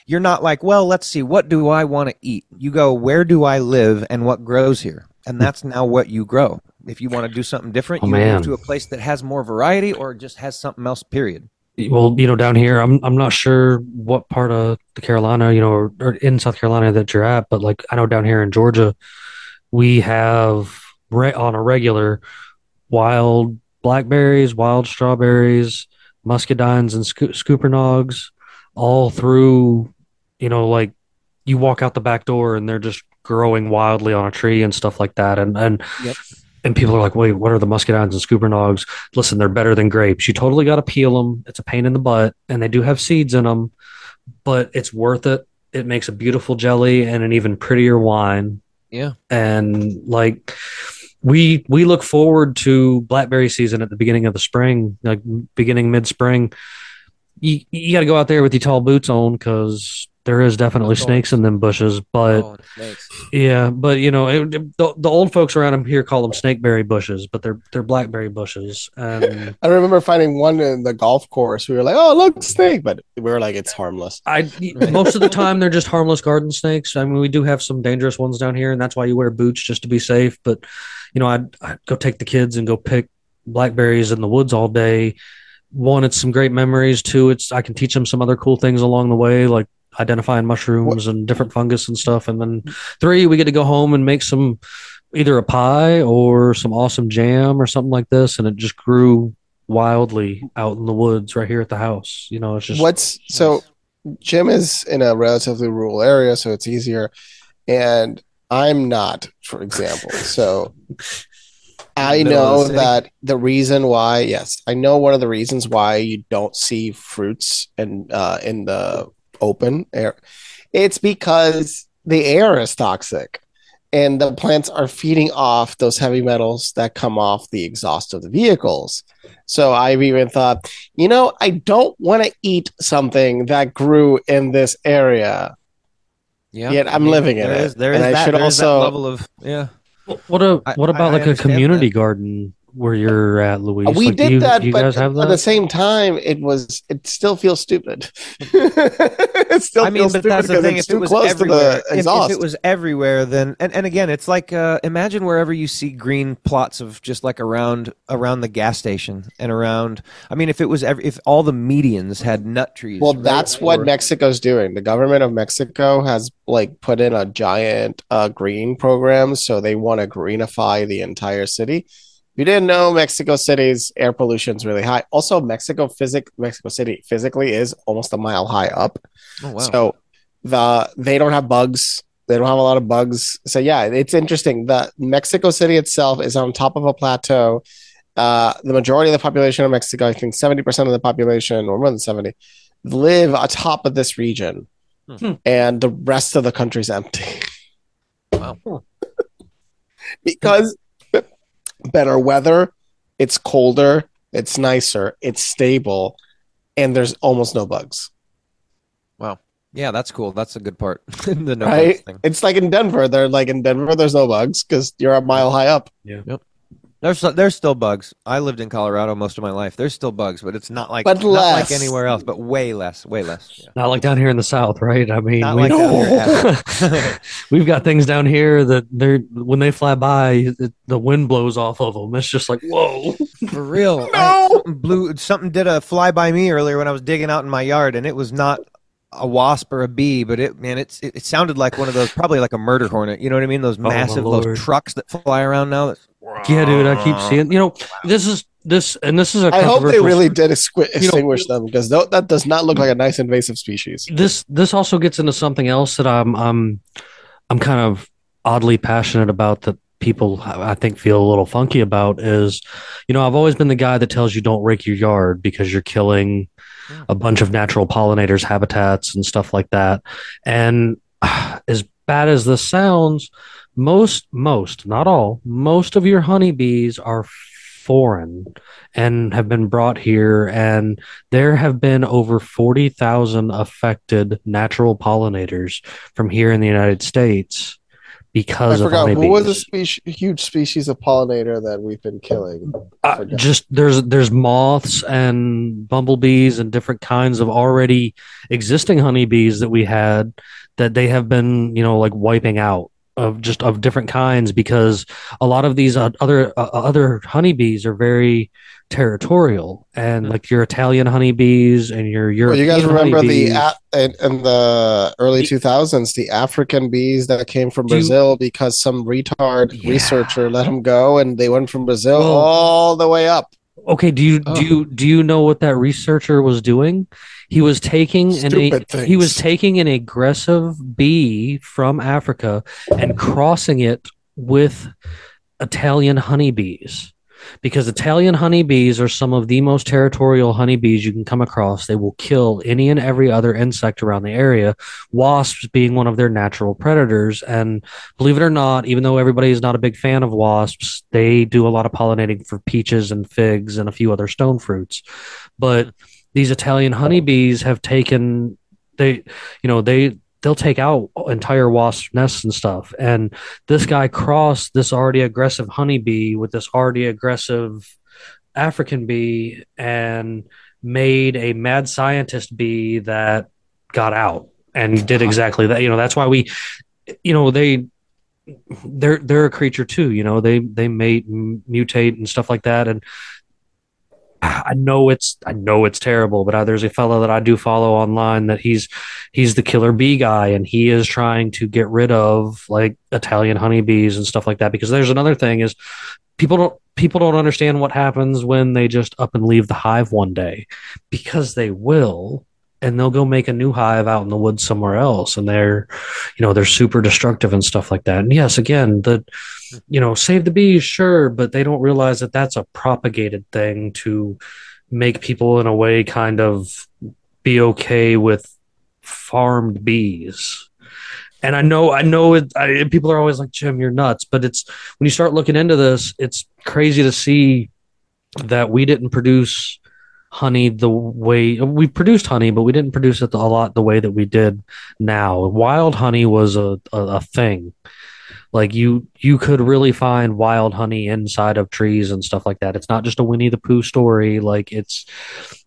You're not like, well, let's see, what do I want to eat? You go, where do I live and what grows here? And that's now what you grow. if you want to do something different, Oh, you man. move to a place that has more variety or just has something else. Period. Well, you know, down here, I'm I'm not sure what part of the Carolina, you know, or, or in South Carolina that you're at, but like I know down here in Georgia, we have re- on a regular wild blackberries, wild strawberries, muscadines, and sco- scuppernongs, all through, you know, like you walk out the back door and they're just growing wildly on a tree and stuff like that, and and. Yep. And people are like, wait, what are the muscadines and scuppernongs? Listen, they're better than grapes. You totally got to peel them. It's a pain in the butt, and they do have seeds in them, but it's worth it. It makes a beautiful jelly and an even prettier wine. Yeah. And like we we look forward to blackberry season at the beginning of the spring, like beginning mid spring. You you got to go out there with your tall boots on because there is definitely snakes in them bushes. But oh, yeah, but you know, it, it- the, the old folks around here call them snakeberry bushes, but they're they're blackberry bushes. And [laughs] I remember finding one in the golf course. We were like, "Oh, look, snake!" But we were like, "It's harmless." I most of the time they're just harmless garden snakes. I mean, we do have some dangerous ones down here, and that's why you wear boots just to be safe. But you know, I'd, I'd go take the kids and go pick blackberries in the woods all day. One, it's some great memories. Two, it's I can teach them some other cool things along the way, like identifying mushrooms and different fungus and stuff. And then three, we get to go home and make some either a pie or some awesome jam or something like this. And it just grew wildly out in the woods right here at the house. You know, it's just What's so? Jim is in a relatively rural area, so it's easier, and I'm not, for example. [laughs] So I know that the reason why, yes, I know one of the reasons why you don't see fruits and uh, in the open air. It's because the air is toxic, and the plants are feeding off those heavy metals that come off the exhaust of the vehicles. So I've even thought, you know, I don't want to eat something that grew in this area. Yeah. Yet I'm living in there it. is- there is And I that, should there is that also- level of yeah. What a I- what about I like a understand community that. garden where you're at, Luis? we Like, did you, that, You but guys have at the same time, it was it still feels stupid. [laughs] it still I mean, feels but stupid that's the because thing. it's If it was close to everywhere, the if, if it was everywhere, then and, and again, it's like uh, imagine wherever you see green plots of just like around around the gas station and around. I mean, if it was every, if all the medians had nut trees. Well, right, that's what or- Mexico's doing. The government of Mexico has like put in a giant uh, green program, so they want to greenify the entire city. If you didn't know, Mexico City's air pollution is really high. Also, Mexico physic Mexico City physically is almost a mile high up. Oh wow. So the they don't have bugs. They don't have a lot of bugs. So yeah, it's interesting. The Mexico City itself is on top of a plateau. Uh, the majority of the population of Mexico, I think seventy percent of the population, or more than seventy, live atop of this region, Hmm. and the rest of the country's empty. Wow. [laughs] because better weather, it's colder, it's nicer, it's stable, and there's almost no bugs. Wow. Yeah, that's cool. That's a good part. [laughs] the no right? bugs thing. It's like in Denver. They're like in Denver. There's no bugs because you're a mile high up. There's there's still bugs. I lived in Colorado most of my life. There's still bugs, but it's not like But not like anywhere else, but way less, way less. Yeah. [laughs] Not like down here in the South, right? I mean, Not we, like down here at [laughs] we've got things down here that they're when they fly by, it, the wind blows off of them. It's just like whoa. [laughs] For real. I- something blew something did a fly by me earlier when I was digging out in my yard and it was not a wasp or a bee, but it man, it's it, it sounded like one of those probably like a murder hornet. You know what I mean? Those oh, massive Lord. those trucks that fly around now. That's, Yeah, dude, I keep seeing. You know, this is this, and this is a I hope they really did exqui- You know- extinguish them because th- that does not look like a nice invasive species. this this also gets into something else that I'm I'm I'm kind of oddly passionate about that people I think feel a little funky about is you know I've always been the guy that tells you don't rake your yard because you're killing hmm. a bunch of natural pollinators habitats and stuff like that and [sighs] as bad as this sounds most most not all most of your honeybees are foreign and have been brought here and there have been over 40,000 affected natural pollinators from here in the United States I because of forgot honeybees. who was a species, huge species of pollinator that we've been killing. Uh, just there's there's moths and bumblebees and different kinds of already existing honeybees that we had that they have been you know like wiping out of just of different kinds because a lot of these uh, other uh, other honeybees are very territorial and Mhm. like your Italian honeybees and your Well, European you guys remember the honeybees. a- in, in the early The- 2000s the African bees that came from Do you- Brazil because some retard Yeah. researcher let them go and they went from Brazil Well- all the way up. Okay, do you Oh. do you do you know what that researcher was doing? He was taking an he was taking an aggressive bee from Africa and crossing it with Italian honeybees. Because Italian honeybees are some of the most territorial honeybees you can come across. They will kill any and every other insect around the area, wasps being one of their natural predators. And believe it or not, even though everybody is not a big fan of wasps, they do a lot of pollinating for peaches and figs and a few other stone fruits. But these Italian honeybees have taken they you know they they'll take out entire wasp nests and stuff. And this guy crossed this already aggressive honeybee with this already aggressive African bee and made a mad scientist bee that got out and did exactly that. You know, that's why we, you know, they, they're they're a creature too. You know, they they mate, and mutate, and stuff like that. And I know it's I know it's terrible, but uh, there's a fellow that I do follow online that he's he's the killer bee guy, and he is trying to get rid of like Italian honeybees and stuff like that. Because there's another thing is people don't people don't understand what happens when they just up and leave the hive one day because they will and they'll go make a new hive out in the woods somewhere else and they're you know they're super destructive and stuff like that and yes again the you know save the bees sure but they don't realize that that's a propagated thing to make people in a way kind of be okay with farmed bees and I know, I know it. I, people are always like, "Jim, you're nuts." But it's when you start looking into this, it's crazy to see that we didn't produce honey the way we produced honey, but we didn't produce it a lot the way that we did now. Wild honey was a, a, a thing. Like you, you could really find wild honey inside of trees and stuff like that. It's not just a Winnie the Pooh story. Like it's,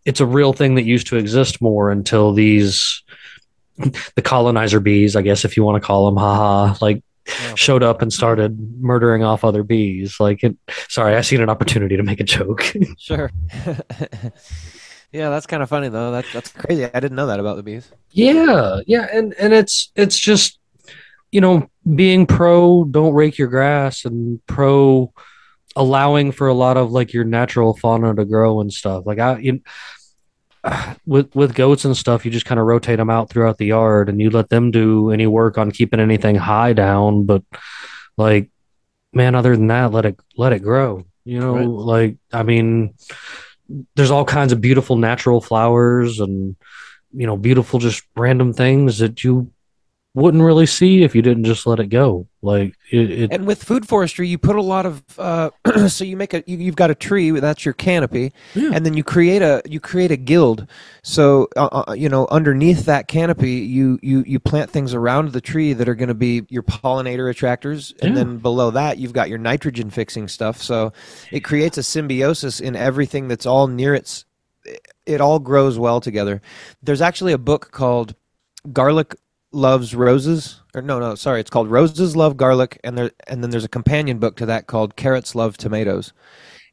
it's a real thing that used to exist more until these the colonizer bees, I guess if you want to call them, haha, like Oh, yeah. showed up and started murdering off other bees. Like it sorry, I seen an opportunity to make a joke. [laughs] Sure. [laughs] yeah, that's kind of funny though. That that's crazy. I didn't know that about the bees. yeah, yeah, and and it's it's just you know, being pro don't rake your grass and pro allowing for a lot of like your natural fauna to grow and stuff. Like I you with with goats and stuff, you just kind of rotate them out throughout the yard, and you let them do any work on keeping anything high down. But like, man, other than that, let it let it grow. You know, Right. like I mean, there's all kinds of beautiful natural flowers and you know beautiful just random things that you wouldn't really see if you didn't just let it go. Like it, it And with food forestry, you put a lot of uh, [clears throat] so you make a you, you've got a tree that's your canopy, Yeah. and then you create a you create a guild. So uh, uh, you know underneath that canopy, you you you plant things around the tree that are going to be your pollinator attractors, and Yeah. then below that you've got your nitrogen fixing stuff. So it creates a symbiosis in everything that's all near its. It all grows well together. There's actually a book called Garlic loves roses? Or no no sorry it's called roses love garlic and there and then there's a companion book to that called carrots love tomatoes.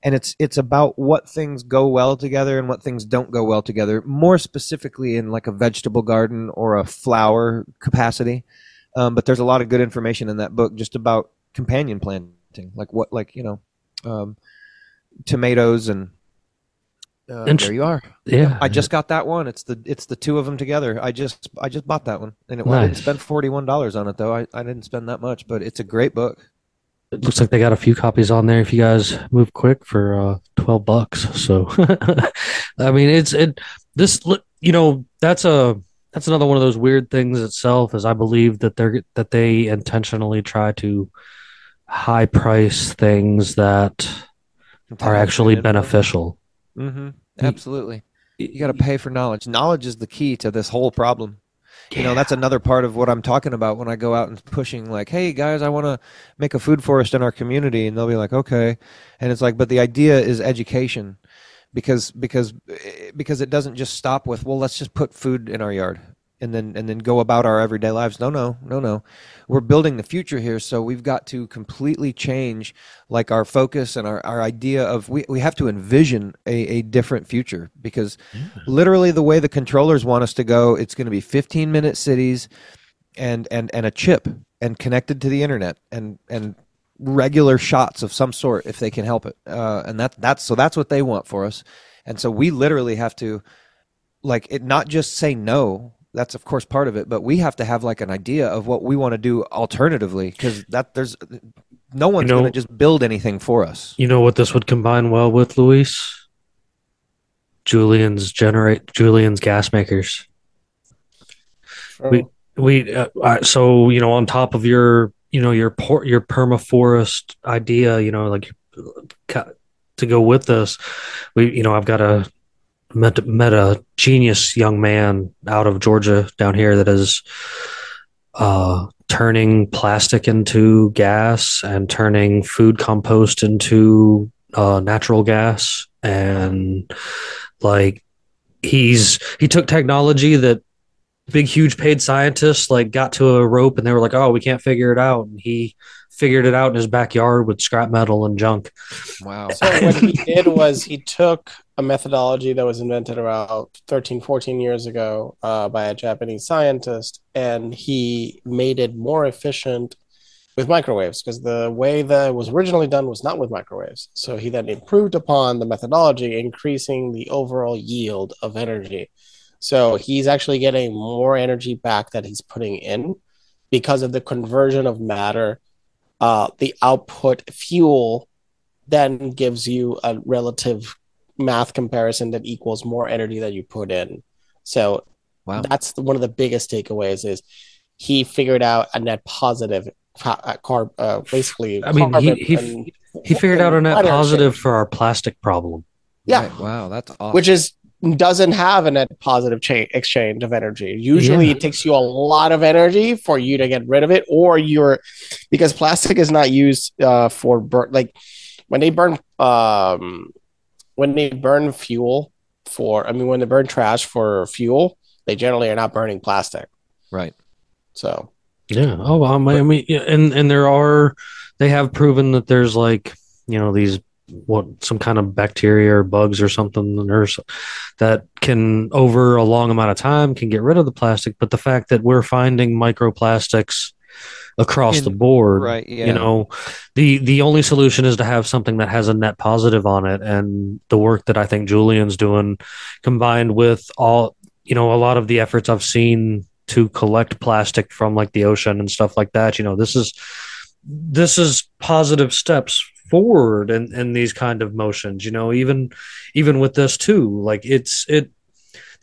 And it's it's about what things go well together and what things don't go well together more specifically in like a vegetable garden or a flower capacity. Um, but there's a lot of good information in that book just about companion planting like what like you know um, tomatoes and uh, Int- there you are. Yeah, I just got that one. It's the it's the two of them together. I just I just bought that one, and it, well, I didn't spend forty one dollars on it though. I, I didn't spend that much, but it's a great book. it looks like they got a few copies on there if you guys move quick for uh 12 bucks so. [laughs] I mean it's it this you know that's a that's another one of those weird things itself is i believe that they're that they intentionally try to high price things that are actually beneficial Mm-hmm. Absolutely. You got to pay for knowledge. Knowledge is the key to this whole problem. You know, that's another part of what I'm talking about when I go out and pushing, like, hey, guys, I want to make a food forest in our community. And they'll be like, okay. And it's like, but the idea is education because, because, because it doesn't just stop with, well, let's just put food in our yard. And then and then go about our everyday lives. No, no, no, no. We're building the future here, so we've got to completely change like our focus and our, our idea of we, we have to envision a, a different future because literally the way the controllers want us to go, it's going to be 15 minute cities and and and a chip and connected to the internet and and regular shots of some sort if they can help it uh, and that that's so that's what they want for us and so we literally have to like it not just say no that's of course part of it but we have to have like an idea of what we want to do alternatively because that there's no one's know- going to just build anything for us You know what this would combine well with, Luis? Julian's generate Julian's gas makers. We- We uh, uh, so you know on top of your you know your por- your permaforest idea, you know like to go with this, we you know I've got a met, met a genius young man out of Georgia down here that is uh turning plastic into gas and turning food compost into uh, natural gas. And like he's he took technology that big huge paid scientists like got to a rope and they were like oh we can't figure it out. And he figured it out in his backyard with scrap metal and junk. Wow. So what he did was he took a methodology that was invented around 13, 14 years ago uh, by a Japanese scientist, and he made it more efficient with microwaves because the way that it was originally done was not with microwaves. So he then improved upon the methodology, increasing the overall yield of energy. So he's actually getting more energy back that he's putting in because of the conversion of matter. Uh, the output fuel then gives you a relative math comparison that equals more energy that you put in. So Wow. that's the, one of the biggest takeaways is he figured out a net positive ca- uh, carb, uh, basically. I mean, he- he- and- he figured out a net positive exchange, for our plastic problem Yeah. Right. wow that's awesome which is doesn't have a net positive cha- exchange of energy. Usually, Yeah. it takes you a lot of energy for you to get rid of it, or you're because plastic is not used uh, for burn. Like when they burn, um, when they burn fuel for, I mean, when they burn trash for fuel, they generally are not burning plastic. right So Yeah. Oh, um, I mean, yeah, and and there are they have proven that there's like you know these what some kind of bacteria or bugs or something or s- that can over a long amount of time can get rid of the plastic. But the fact that we're finding microplastics across In- the board, right yeah you know, the the only solution is to have something that has a net positive on it, and the work that I think Julian's doing, combined with all you know a lot of the efforts I've seen to collect plastic from like the ocean and stuff like that. You know, this is this is positive steps forward in, in these kind of motions. You know, even even with this too, like it's it.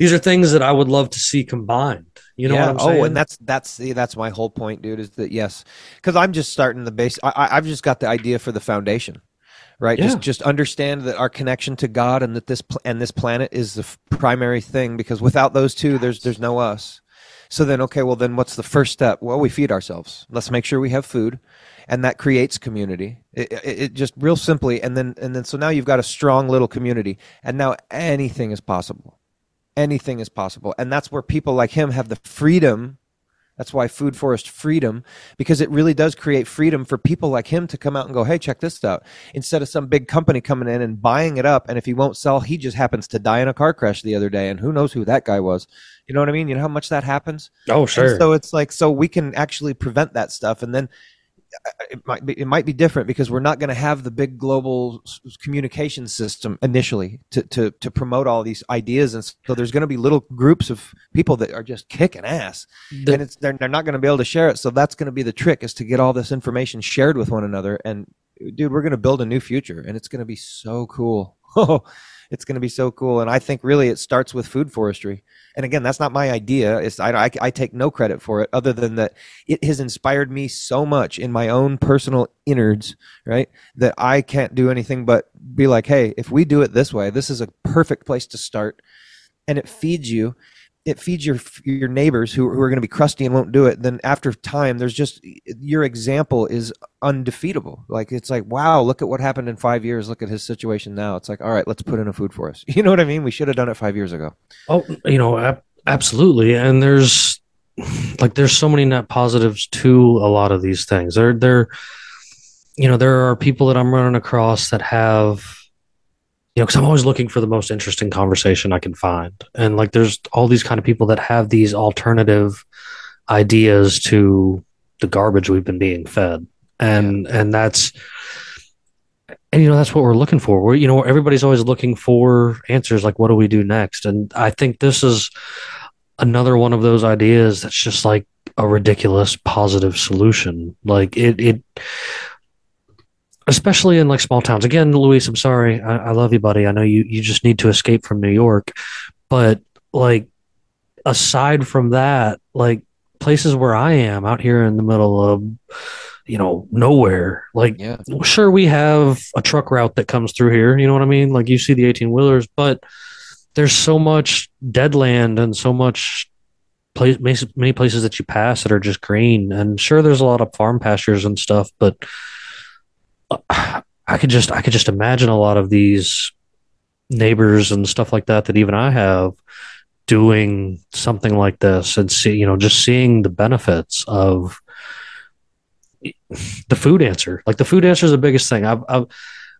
These are things that I would love to see combined. You know yeah. what I'm oh, saying? Oh, and that's that's see, that's my whole point, dude. Is that yes? Because I'm just starting the base. I, I- I've just got the idea for the foundation, right? Yeah. Just just understand that our connection to God and that this pl- and this planet is the f- primary thing. Because without those two, there's there's no us. So then, okay, well then, what's the first step? Well, we feed ourselves. Let's make sure we have food, and that creates community. It, it, it just real simply, and then and then so now you've got a strong little community, and now anything is possible anything is possible. And that's where people like him have the freedom. That's why food forest freedom because it really does create freedom for people like him to come out and go hey check this out. Instead of some big company coming in and buying it up and if he won't sell he just happens to die in a car crash the other day and who knows who that guy was. You know what i mean? You know how much that happens? Oh and sure. so it's like so we can actually prevent that stuff, and then it might be it might be different because we're not going to have the big global communication system initially to to to promote all these ideas, and so there's going to be little groups of people that are just kicking ass, The- and it's they're they're not going to be able to share it. So that's going to be the trick is to get all this information shared with one another, and dude, we're going to build a new future, and it's going to be so cool. [laughs] It's going to be so cool, and I think really it starts with food forestry. And again that's not my idea. It's I, I, I take no credit for it other than that it has inspired me so much in my own personal innards right that i can't do anything but be like hey if we do it this way this is a perfect place to start. And it feeds you it feeds your your neighbors who, who are going to be crusty and won't do it then after time there's just your example is undefeatable. Like it's like wow look at what happened in five years. Look at his situation now. It's like all right let's put in a food forest. [laughs] You know what i mean? We should have done it five years ago. Oh, you know, ab- Absolutely. And there's like there's so many net positives to a lot of these things. There there you know, there are people that I'm running across that have you know, because I'm always looking for the most interesting conversation I can find. And like there's all these kind of people that have these alternative ideas to the garbage we've been being fed. And and that's and you know that's what we're looking for. We're you know everybody's always looking for answers like what do we do next? And I think this is another one of those ideas that's just like a ridiculous positive solution. Like it it especially in like small towns. Again, Luis, I'm sorry. I, I love you, buddy. I know you you just need to escape from New York. But like aside from that, like places where I am out here in the middle of you know nowhere like Yeah. sure we have a truck route that comes through here you know what i mean like you see the 18 wheelers but there's so much dead land and so much place many places that you pass that are just green and sure there's a lot of farm pastures and stuff but i could just i could just imagine a lot of these neighbors and stuff like that that even i have doing something like this and see you know just seeing the benefits of the food answer. Like the food answer is the biggest thing. I've, I've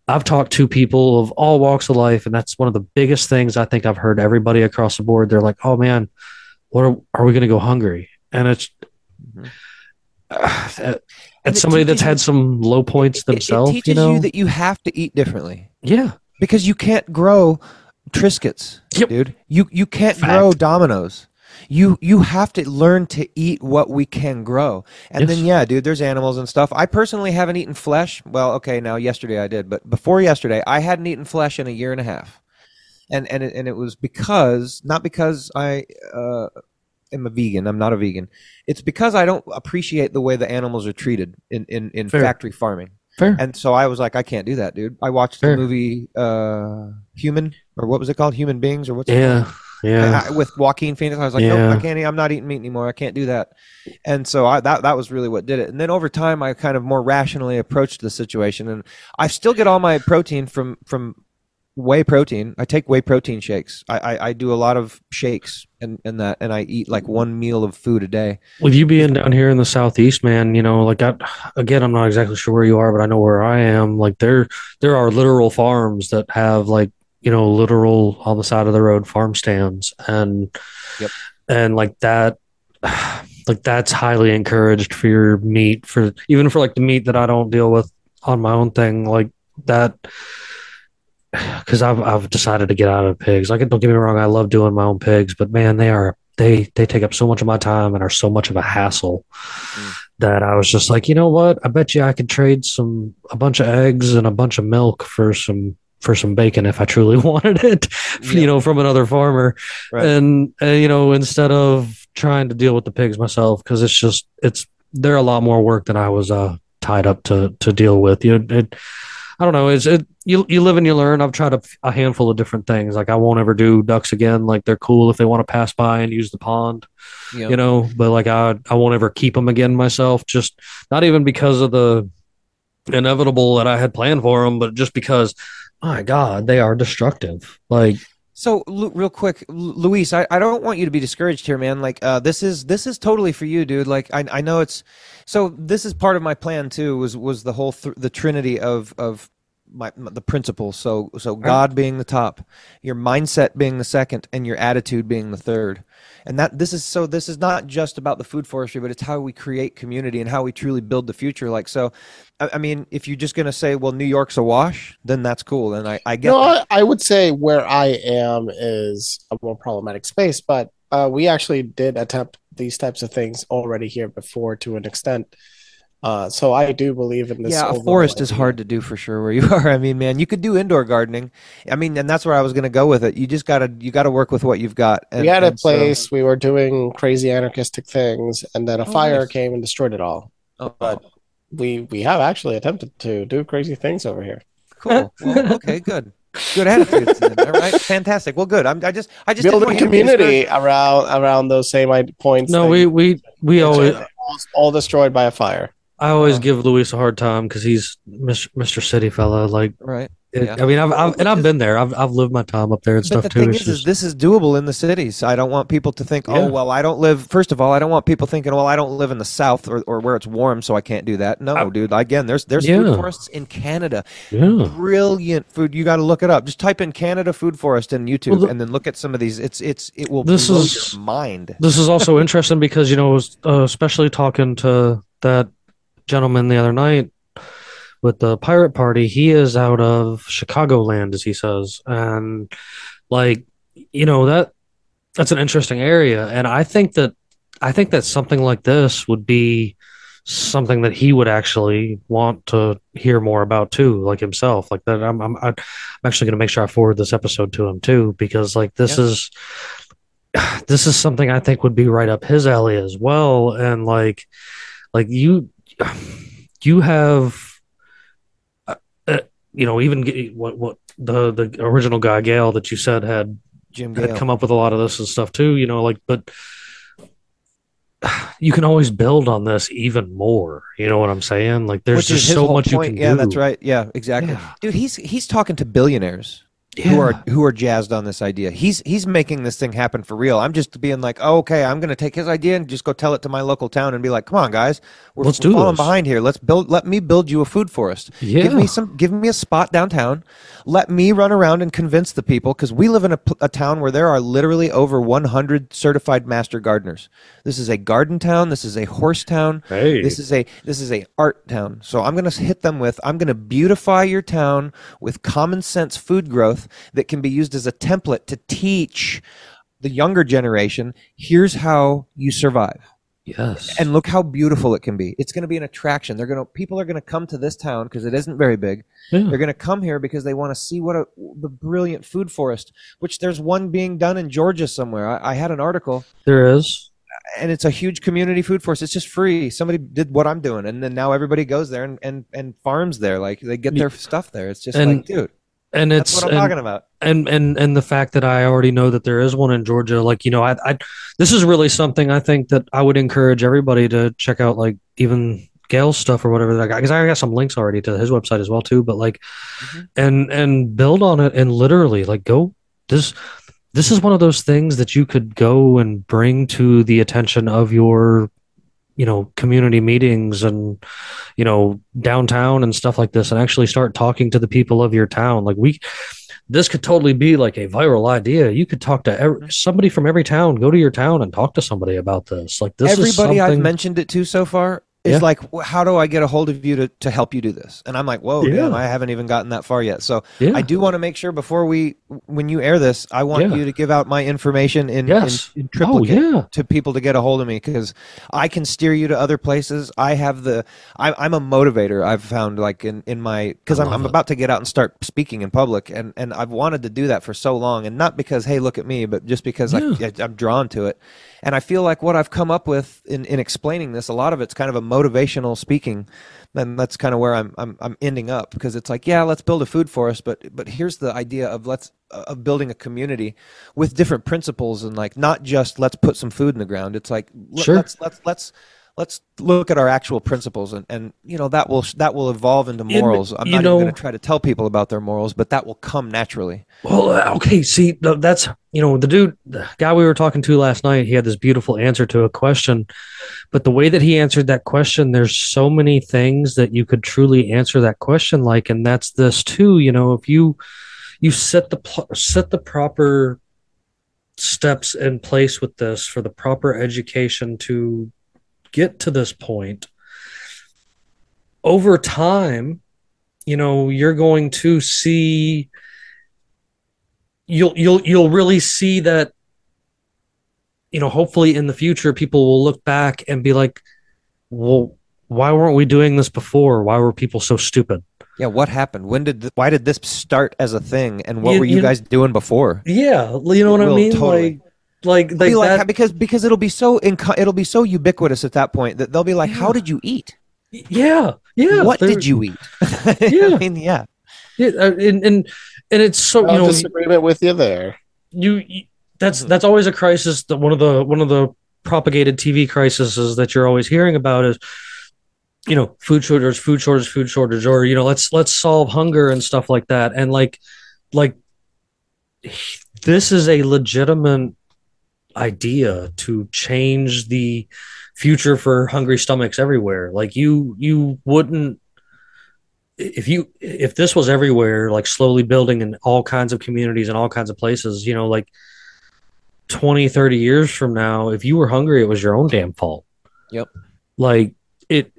I've talked to people of all walks of life, and that's one of the biggest things I think I've heard everybody across the board. They're like, "Oh man, what are, are we going to go hungry?" And it's Mhm. Uh, [sighs] And it's somebody that's you- had some low points themselves. It, teaches you know, that you have to eat differently yeah, because you can't grow Triscuits, Yep. dude. You you can't Fact. grow Domino's. You you have to learn to eat what we can grow. And then yeah, dude, there's animals and stuff. I personally haven't eaten flesh. Well, okay, now yesterday I did, but before yesterday I hadn't eaten flesh in a year and a half. And and it, and it was because not because I uh am a vegan. I'm not a vegan. It's because I don't appreciate the way the animals are treated in in, in Fair. factory farming. fair. And so I was like, I can't do that, dude. I watched Fair. the movie uh, Human, or what was it called? Human Beings, or what's it yeah, called? yeah. I- with Joaquin Phoenix. I was like, Yeah. nope, I can't. Eat, I'm not eating meat anymore. I can't do that. And so I, that that was really what did it. And then over time, I kind of more rationally approached the situation, and I still get all my protein from from whey protein. I take whey protein shakes. I I, I do a lot of shakes and and that, and I eat like one meal of food a day. With you being down here in the southeast, man, you know, like I, again, I'm not exactly sure where you are, but I know where I am. Like there, there are literal farms that have like you know literal on the side of the road farm stands, and Yep. and like that, [sighs] like that's highly encouraged for your meat for even for like the meat that I don't deal with on my own thing, like that. [sighs] Because I've I've decided to get out of pigs. Like, don't get me wrong, I love doing my own pigs, but man, they are they they take up so much of my time and are so much of a hassle that I was just like, you know what? I bet you I could trade some a bunch of eggs and a bunch of milk for some for some bacon if I truly [laughs] wanted it, you know, from another farmer. Right. And uh, you know, instead of trying to deal with the pigs myself, because it's just it's they're a lot more work than I was uh, tied up to to deal with. You it, I don't know. It's it you you live and you learn. I've tried a, a handful of different things. Like I won't ever do ducks again. Like they're cool if they want to pass by and use the pond You know? you know but like i i won't ever keep them again myself just not even because of the inevitable that i had planned for them but just because my god they are destructive like So, real quick, Lu- Luis, I, I don't want you to be discouraged here, man. Like, uh, this is this is totally for you, dude. Like, I I know it's so. This is part of my plan too. Was was the whole th- the trinity of of my the principles. So so God being the top, your mindset being the second, and your attitude being the third. And that this is so. This is not just about the food forestry, but it's how we create community and how we truly build the future. Like, so, I, I mean, if you're just gonna say, well, New York's a wash, then that's cool. And I I get No. I, I would say where I am is a more problematic space, but uh, we actually did attempt these types of things already here before to an extent. Uh, so I do believe in this. yeah, a overall forest is hard to do for sure where you [laughs] are. I mean, man, you could do indoor gardening. I mean, and that's where I was going to go with it. You just gotta you gotta work with what you've got. And, we had a and so- place, we were doing crazy anarchistic things, and then a Oh, fire nice. came and destroyed it all. oh, but- We we have actually attempted to do crazy things over here. cool. Well, okay, good, good attitudes. then, all right, fantastic. Well, good. I'm, I just I just didn't Building want to be community around around those same points. no we we we always all, all destroyed by a fire. I always Yeah. give Luis a hard time because he's Mr. Mr. City fella. Like, right. it, Yeah. I mean, I've, I've and I've been there. I've I've lived my time up there and But stuff the too. thing is, is this is doable in the cities. I don't want people to think, Yeah. oh, well, I don't live. First of all, I don't want people thinking, well, I don't live in the south or, or where it's warm, so I can't do that. No, I- dude. Again, there's there's Yeah. food forests in Canada. yeah. Brilliant food. You got to look it up. Just type in Canada food forest in YouTube, Well, the- and then look at some of these. It's it's it will This blow is- your mind. This is also [laughs] interesting because you know, uh, especially talking to that gentleman the other night with the pirate party. He is out of Chicagoland, as he says, and like you know that that's an interesting area, and I think that I think that something like this would be something that he would actually want to hear more about too, like himself. Like that, I'm I'm I'm actually going to make sure I forward this episode to him too, because like this Yeah. is [sighs] this is something I think would be right up his alley as well. And like, like you, you have, uh, uh, you know, even get- what what the the original guy Gale that you said had Jim had come up with a lot of this and stuff too. You know, like, but [sighs] you can always build on this even more. You know what I'm saying? Like, there's Which just so much you can yeah, do. Yeah, that's right. Yeah, exactly. Yeah. Dude, he's he's talking to billionaires. Yeah. who are who are jazzed on this idea. He's he's making this thing happen for real. I'm just being like, oh, okay, I'm going to take his idea and just go tell it to my local town and be like, come on, guys, we're, Let's we're do falling this." behind here. Let's build. Let me build you a food forest. Yeah. Give me some. Give me a spot downtown. Let me run around and convince the people because we live in a, a town where there are literally over 100 certified master gardeners. This is a garden town. This is a horse town. Hey. This is a this is a art town. So I'm going to hit them with I'm going to beautify your town with common sense food growth that can be used as a template to teach the younger generation here's how you survive. yes. And look how beautiful it can be. It's going to be an attraction. They're going to people are going to come to this town because it isn't very big. Yeah. They're going to come here because they want to see what a the brilliant food forest, which there's one being done in Georgia somewhere. I, I had an article there is. and it's a huge community food forest. It's just free. Somebody did what I'm doing, and then now everybody goes there and and, and farms there. Like they get their stuff there. It's just And like, dude, And that's it's what I'm and- talking about. and and and the fact that I already know that there is one in Georgia, like you know, I, I this is really something I think that I would encourage everybody to check out, like even Gale's stuff or whatever that I got, because I got some links already to his website as well too. But like, Mhm. and and build on it and literally like go this. This is one of those things that you could go and bring to the attention of your, you know, community meetings and, you know, downtown and stuff like this, and actually start talking to the people of your town. Like we, this could totally be like a viral idea. You could talk to Mm-hmm. every, somebody from every town. Go to your town and talk to somebody about this. Like this is Everybody I've mentioned it to so far is Yeah. like, how do I get a hold of you to, to help you do this? And I'm like, whoa, Yeah. damn, I haven't even gotten that far yet. So yeah. I do want to make sure before we, when you air this, I want you to give out my information in, Yes. in, in oh triplicate. yeah. to people to get a hold of me because I can steer you to other places. I have the I, I'm a motivator. I've found like in in my because I I'm, I'm about to get out and start speaking in public, and and I've wanted to do that for so long, and not because hey look at me, but just because Yeah. I, I'm drawn to it, and I feel like what I've come up with in in explaining this, a lot of it's kind of a motivational speaking. And that's kind of where I'm, I'm I'm ending up because it's like yeah let's build a food forest but but here's the idea of let's of building a community with different principles and like not just let's put some food in the ground it's like Sure. let's let's let's let's look at our actual principles and and you know that will that will evolve into morals i'm not know- even going to try to tell people about their morals but that will come naturally Well, uh, okay. See, that's you know the dude, the guy we were talking to last night. He had this beautiful answer to a question, but the way that he answered that question, there's so many things that you could truly answer that question like, and that's this too. You know, if you you set the pl- set the proper steps in place with this for the proper education to get to this point over time you know you're going to see you'll you'll you'll really see that you know hopefully in the future people will look back and be like well why weren't we doing this before? Why were people so stupid? Yeah what happened? When did th- why did this start as a thing? And what You- were you, you- guys doing before? yeah you know what i mean? totally. like like Be like like, that, because because it'll be so inco- it'll be so ubiquitous at that point that they'll be like Yeah. how did you eat yeah yeah what did you eat [laughs] Yeah. i mean yeah yeah, uh, and and and it's so you know disagreement with you there. you, you that's Mhm. that's always a crisis that one of the one of the propagated TV crises that you're always hearing about is you know food shortage food shortage food shortage or you know let's let's solve hunger and stuff like that and like like this is a legitimate idea to change the future for hungry stomachs everywhere like you you wouldn't if you if this was everywhere like slowly building in all kinds of communities and all kinds of places you know like 20 30 years from now if you were hungry it was your own damn fault Yep. like it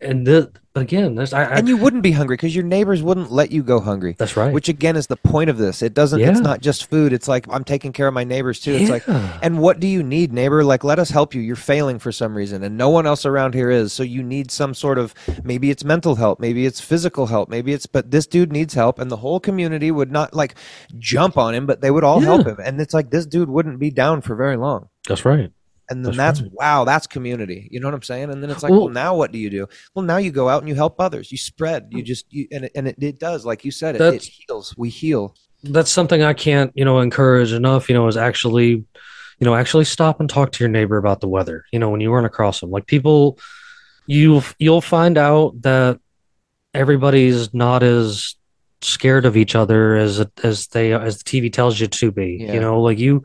and the, again that's I, I and you wouldn't be hungry because your neighbors wouldn't let you go hungry. that's right Which again is the point of this. It doesn't. It's not just food. It's like I'm taking care of my neighbors too. It's like, and what do you need, neighbor? Like, let us help you. You're failing for some reason, and no one else around here is. So you need some sort of maybe it's mental help, maybe it's physical help, maybe it's. But this dude needs help, and the whole community would not like jump on him, but they would all help him. And it's like this dude wouldn't be down for very long. that's right And then That's that's, wow, that's community. You know what I'm saying? And then it's like, Well- well, now what do you do? Well, now you go out and you help others. You spread. You just you, and it, and it, it does, like you said, it, it heals. We heal. that's something I can't, you know, encourage enough, you know, is actually, you know, actually stop and talk to your neighbor about the weather. You know, when you run across them, like people, you you'll find out that everybody's not as scared of each other as as they as the TV tells you to be. Yeah. You know, like you,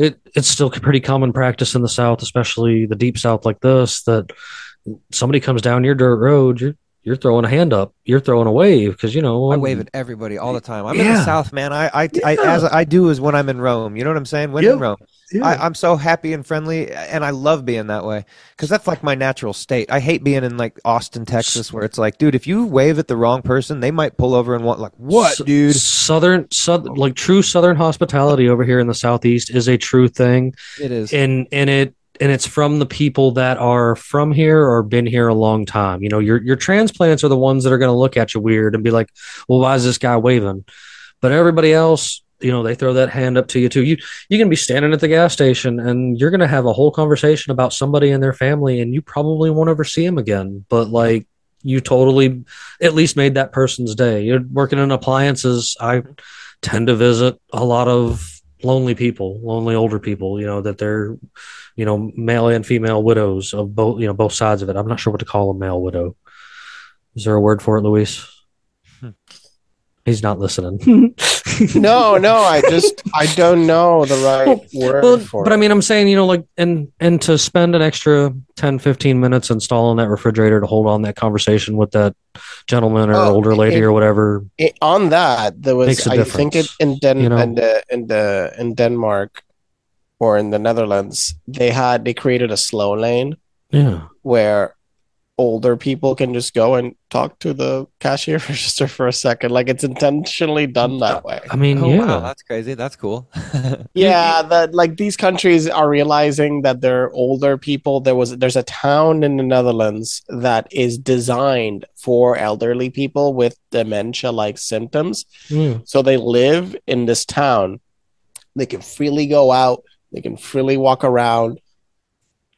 it it's still pretty common practice in the South, especially the deep South like this, that somebody comes down your dirt road, you're you're throwing a hand up, you're throwing a wave because you know I wave at everybody all the time. I'm in the South, man. I, I, I as I do is when I'm in Rome. You know what I'm saying? When Yep. in Rome, I, I'm so happy and friendly, and I love being that way because that's like my natural state. I hate being in like Austin, Texas, where it's like, dude, if you wave at the wrong person, they might pull over and want like, what, S- dude? Southern, southern, like true Southern hospitality over here in the Southeast is a true thing, It is. and and it and it's from the people that are from here or been here a long time. You know, your your transplants are the ones that are going to look at you weird and be like, "Well, why is this guy waving?" But everybody else, you know, they throw that hand up to you too. You you can be standing at the gas station and you're going to have a whole conversation about somebody and their family, and you probably won't ever see them again. But like. You totally at least made that person's day. You're working in appliances. I tend to visit a lot of lonely people, lonely older people, you know, that they're, you know, male and female widows of both, you know, both sides of it. I'm not sure what to call a male widow. Is there a word for it, Luis? He's not listening. [laughs] No, [laughs] no, I just I don't know the right word Well, for but it. I mean, I'm saying, you know, like, and and to spend an extra 10, 15 minutes installing that refrigerator to hold on that conversation with that gentleman or Oh, older lady it- or whatever. It- on that there was Makes a I think it in Den you know? in the in the in Denmark or in the Netherlands they had they created a slow lane Yeah. where older people can just go and talk to the cashier [laughs] register for a second like it's intentionally done that way I mean, oh yeah. wow, that's crazy. That's cool. [laughs] yeah that like these countries are realizing that they're older people there was there's a town in the netherlands that is designed for elderly people with dementia like symptoms Yeah. so they live in this town they can freely go out they can freely walk around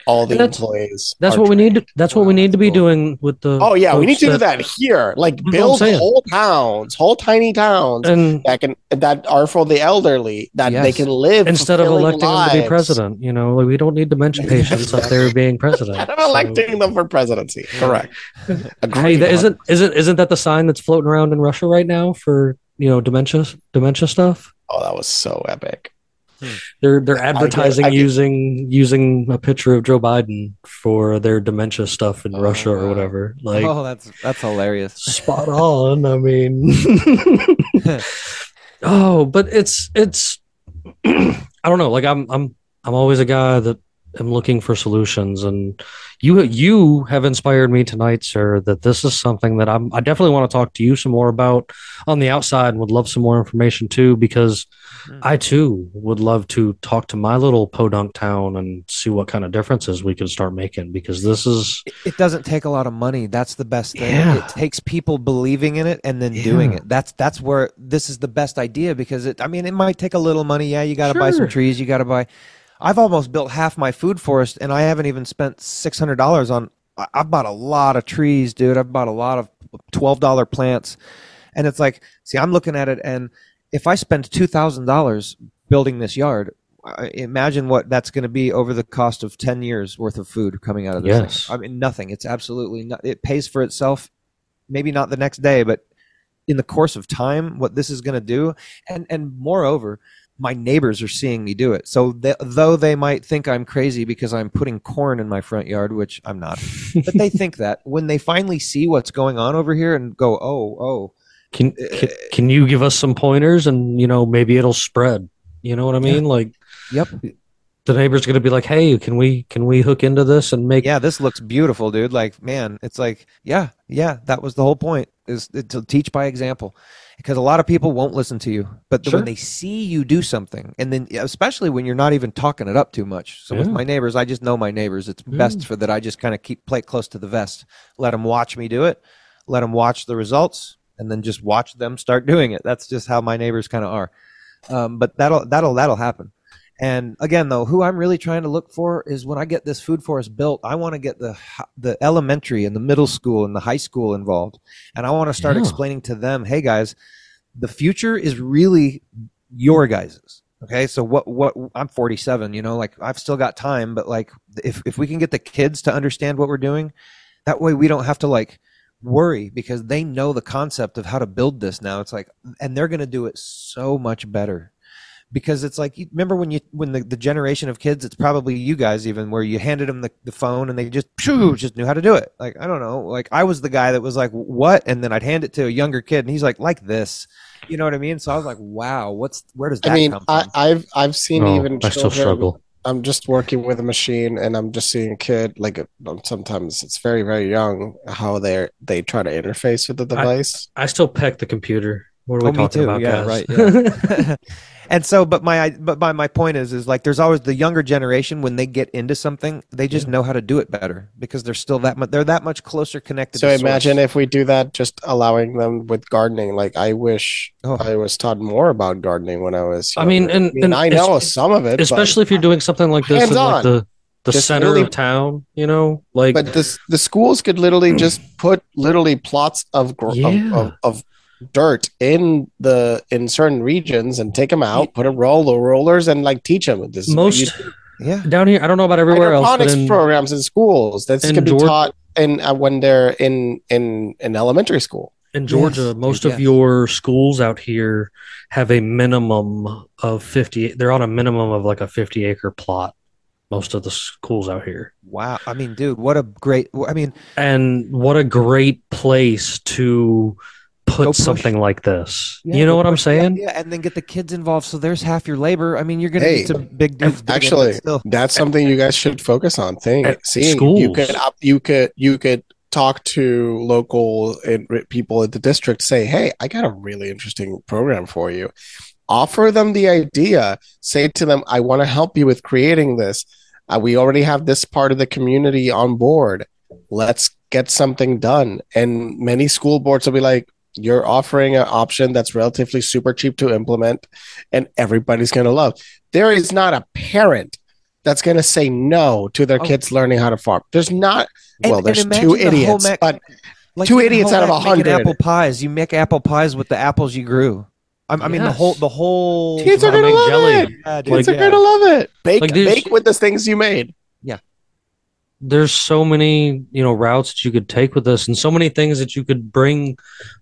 all the that's- employees That's what we need. To, that's what we need to be cool. doing with the. oh yeah we need to do that here like build whole towns whole tiny towns And that can that are for the elderly that they can live instead of electing them to be president, you know, like we don't need dementia [laughs] patients up there being president. [laughs] Instead of electing them for presidency. Correct. [laughs] So, hey, that isn't isn't isn't that the sign that's floating around in Russia right now for you know dementia dementia stuff? Oh, that was so epic. Hmm. They're they're I get- advertising I get- using using a picture of Joe Biden for their dementia stuff in Oh, Russia or wow. whatever. Like oh, that's that's hilarious. spot on. I mean, [laughs] [laughs] oh, but it's it's. [clears throat] I don't know. Like I'm I'm I'm always a guy that am looking for solutions, and you you have inspired me tonight, sir. That this is something that I'm I definitely want to talk to you some more about on the outside, and would love some more information too, because Mhm. I too would love to talk to my little podunk town and see what kind of differences we can start making. Because this is It- it doesn't take a lot of money. That's the best thing. Yeah. It takes people believing in it and then doing it. That's that's where this is the best idea because it. I mean, it might take a little money. Yeah, you got to buy some trees. You got to buy. I've almost built half my food forest, and I haven't even spent six hundred dollars on. I've bought a lot of trees, dude. I've bought a lot of twelve dollar plants, and it's like, see, I'm looking at it, and if I spend two thousand dollars building this yard, imagine what that's going to be over the cost of 10 years worth of food coming out of this. thing. Yes. I mean, nothing. It's absolutely not. It pays for itself. Maybe not the next day, but in the course of time, what this is going to do. And, and moreover, my neighbors are seeing me do it. So th- though they might think I'm crazy because I'm putting corn in my front yard, which I'm not, but they think that [laughs] when they finally see what's going on over here and go, oh, oh, Can, uh, can can you give us some pointers and you know maybe it'll spread? You know what I mean? Like yep, the neighbor's going to be like, "Hey, can we can we hook into this and make yeah, this looks beautiful, dude. Like, man, it's like, yeah, yeah, that was the whole point is to teach by example. Because a lot of people won't listen to you, but Sure. when they see you do something, and then especially when you're not even talking it up too much. So with my neighbors, I just know my neighbors. It's Mm. best for that I just kind of keep play close to the vest, let them watch me do it, let them watch the results, and then just watch them start doing it. That's just how my neighbors kind of are. Um, but that'll that'll that'll happen. And again, though, who I'm really trying to look for is when I get this food forest built, I want to get the the elementary and the middle school and the high school involved, and I want to start Yeah. explaining to them, hey guys, the future is really your guys's. Okay, so what what I'm 47, you know, like I've still got time, but like if if we can get the kids to understand what we're doing, that way we don't have to like worry because they know the concept of how to build this now. It's like and they're going to do it so much better because it's like remember when you when the, the generation of kids it's probably you guys even where you handed them the, the phone and they just phew, just knew how to do it like i don't know like i was the guy that was like what and then i'd hand it to a younger kid and he's like like this you know what i mean so i was like wow what's where does that I mean, come I, from I've I've seen Oh, even I still children. struggle. I'm just working with a machine, and I'm just seeing a kid like um, sometimes it's very very young how they they try to interface with the device. I still peck the computer. What are we Oh, me talking too. about, Yeah, guys? right, [laughs] yeah. [laughs] and so but my but my, my point is is like there's always the younger generation when they get into something they just know how to do it better because they're still that much they're that much closer connected so to imagine source. if we do that, just allowing them with gardening. Like I wish Oh. I was taught more about gardening when I was. I mean, and- I, mean, and I know some of it, but- Especially if you're doing something like this in like Hands-on. the the Just center really- of town, you know, like but this the schools could literally just put literally plots of, gr- Yeah. of, of of dirt in the in certain regions and take them out, put a roll the rollers and like teach them. This most yeah down here. I don't know about everywhere else, but hydroponics in, programs in schools. This in could be Georgia- taught in uh, when they're in in in elementary school. in Georgia, Yes, most dude, of your schools out here have a minimum of 50 they're on a minimum of like a 50 acre plot most of the schools out here wow i mean dude what a great i mean and what a great place to put Go push. something like this Yeah, you know what i'm saying Yeah, and then get the kids involved. So there's half your labor. I mean, you're gonna Hey, need some big dudes. Actually, that's something you guys should focus on. Thing At seeing you could you could you could talk to local people at the district. Say, hey, I got a really interesting program for you. Offer them the idea. Say to them, I want to help you with creating this. Uh, we already have this part of the community on board. Let's get something done. And many school boards will be like, you're offering an option that's relatively super cheap to implement and everybody's going to love. There is not a parent that's going to say no to their Oh. kids learning how to farm. There's not, And- well, there's two the idiots, home ec- but Like Two idiots out of a hundred. Apple pies. You make apple pies with the apples you grew. I, I mean, the whole the whole. kids are going to love jelly. it. Yeah, dude, Kids are yeah. going to love it. Bake, Like, bake with the things you made. There's so many you know routes that you could take with this and so many things that you could bring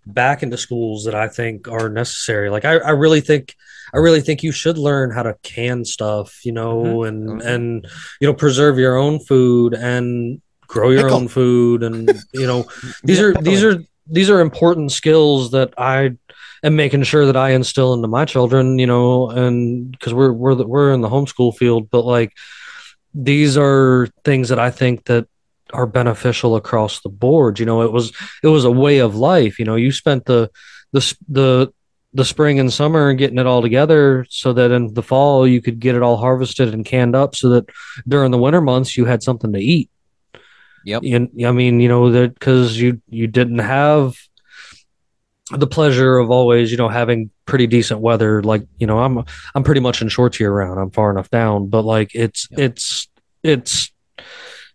back into schools that i think are necessary like i, I really think i really think you should learn how to can stuff you know and Mhm. and you know preserve your own food and grow your Pickle. own food and you know [laughs] these are these are these are important skills that i am making sure that i instill into my children you know and because we're we're the, we're in the homeschool field but like these are things that I think that are beneficial across the board. You know, it was it was a way of life. You know, you spent the the the the spring and summer getting it all together so that in the fall you could get it all harvested and canned up so that during the winter months you had something to eat. Yep. You, I mean, you know that because you you didn't have the pleasure of always, you know, having pretty decent weather. Like, you know, I'm I'm pretty much in shorts year round. I'm far enough down, but like it's Yep. it's it's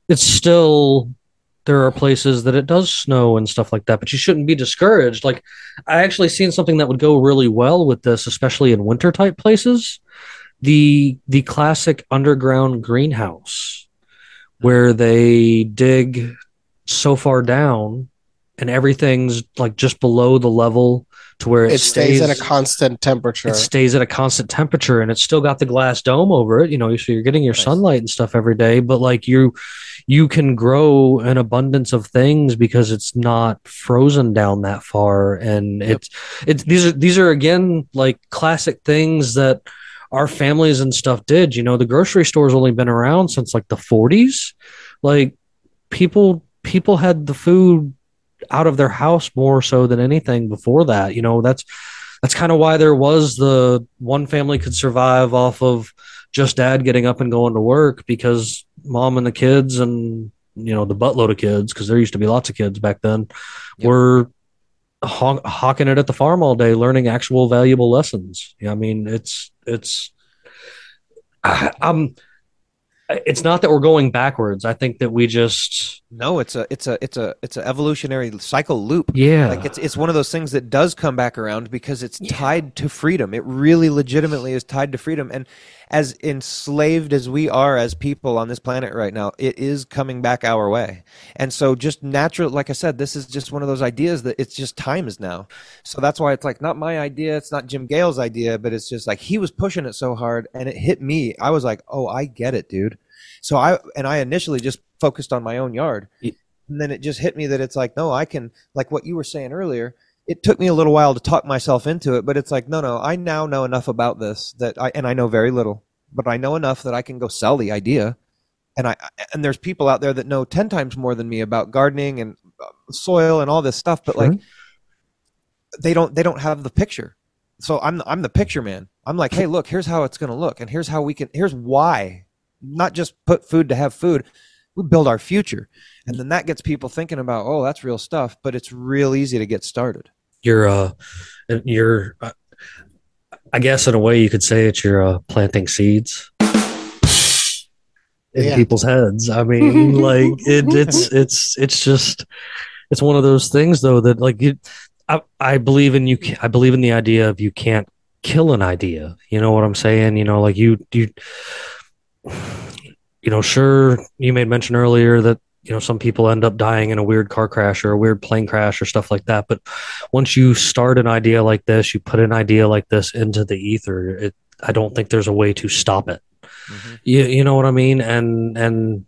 it's still there are places that it does snow and stuff like that, but you shouldn't be discouraged. Like I actually seen something that would go really well with this, especially in winter type places. the the classic underground greenhouse uh-huh. where they dig so far down and everything's like just below the level to where it, It stays at a constant temperature. it stays at a constant temperature and it's still got the glass dome over it you know so you're getting your Nice. sunlight and stuff every day but like you you can grow an abundance of things because it's not frozen down that far and Yep. it's it's these are these are again like classic things that our families and stuff did you know the grocery store's only been around since like the 40s like people people had the food out of their house more so than anything before that. You know that's that's kind of why there was the one family could survive off of just dad getting up and going to work because mom and the kids and you know the buttload of kids because there used to be lots of kids back then Yep. were hawk- hawking it at the farm all day learning actual valuable lessons. Yeah i mean it's it's I, [sighs] i'm it's not that we're going backwards. I think that we just No, it's a it's a it's a it's an evolutionary cycle loop. yeah Like it's it's one of those things that does come back around because it's Yeah. tied to freedom. It really legitimately is tied to freedom. And as enslaved as we are as people on this planet right now, it is coming back our way. And so just natural like I said, this is just one of those ideas that it's just time is now. So that's why it's like not my idea, it's not Jim Gale's idea, but it's just like he was pushing it so hard and it hit me. I was like, "Oh, I get it, dude." So I and I initially just focused on my own yard. Ye- And then it just hit me that it's like, no, I can like what you were saying earlier. It took me a little while to talk myself into it, but it's like, no, no, I now know enough about this that I and I know very little, but I know enough that I can go sell the idea. And I and there's people out there that know 10 times more than me about gardening and uh, soil and all this stuff, but Sure. like they don't they don't have the picture. So I'm I'm the picture man. I'm like, hey, look, here's how it's going to look, and here's how we can. Here's why, not just put food to have food. We build our future, and then that gets people thinking about, oh, that's real stuff. But it's real easy to get started. you're uh you're uh, i guess in a way you could say it's you're uh, planting seeds in Yeah. people's heads i mean [laughs] like it, it's it's it's just it's one of those things though that like you i, I believe in you i believe in the idea of you can't kill an idea you know what i'm saying you know like you you you know sure you made mention earlier that you know some people end up dying in a weird car crash or a weird plane crash or stuff like that. But once you start an idea like this you put an idea like this into the ether it i don't think there's a way to stop it. Mm-hmm. You, you know what i mean? And and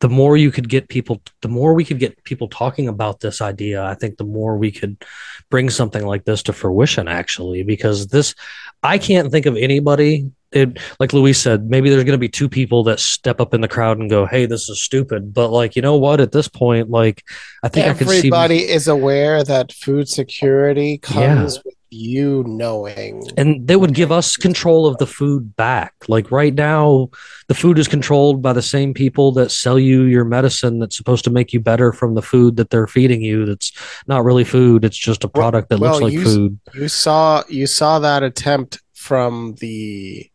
the more you could get people the more we could get people talking about this idea i think the more we could bring something like this to fruition actually because this i can't think of anybody it, like Luis said, maybe there's going to be two people that step up in the crowd and go, "Hey, this is stupid." But like, you know what? At this point, like, I think I could see Everybody is aware that food security comes with you knowing. and they would give us control of the food back. Like right now, the food is controlled by the same people that sell you your medicine that's supposed to make you better from the food that they're feeding you. That's not really food; it's just a product that well, looks like you- food. You saw you saw that attempt from the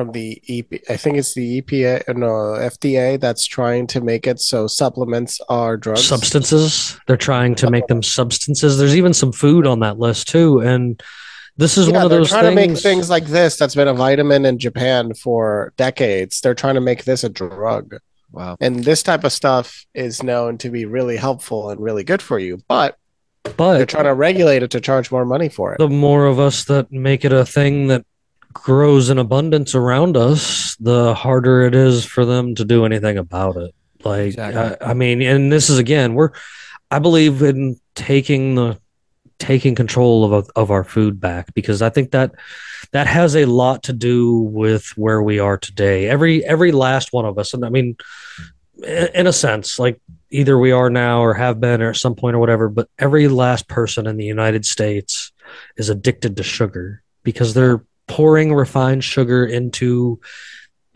from the EP, I think it's the EPA no FDA that's trying to make it so supplements are drugs. Substances. They're trying to make them substances. There's even some food on that list too, and this is yeah, one of they're those trying things. to make things like this that's been a vitamin in Japan for decades. They're trying to make this a drug. Wow. And this type of stuff is known to be really helpful and really good for you, but but they're trying to regulate it to charge more money for it. the more of us that make it a thing that grows in abundance around us, the harder it is for them to do anything about it. Like, Exactly. I, I mean, and this is again, we're, I believe in taking the, taking control of of our food back because I think that that has a lot to do with where we are today. Every every last one of us, and I mean, in in a sense, like either we are now or have been or at some point or whatever, but every last person in the United States is addicted to sugar because they're pouring refined sugar into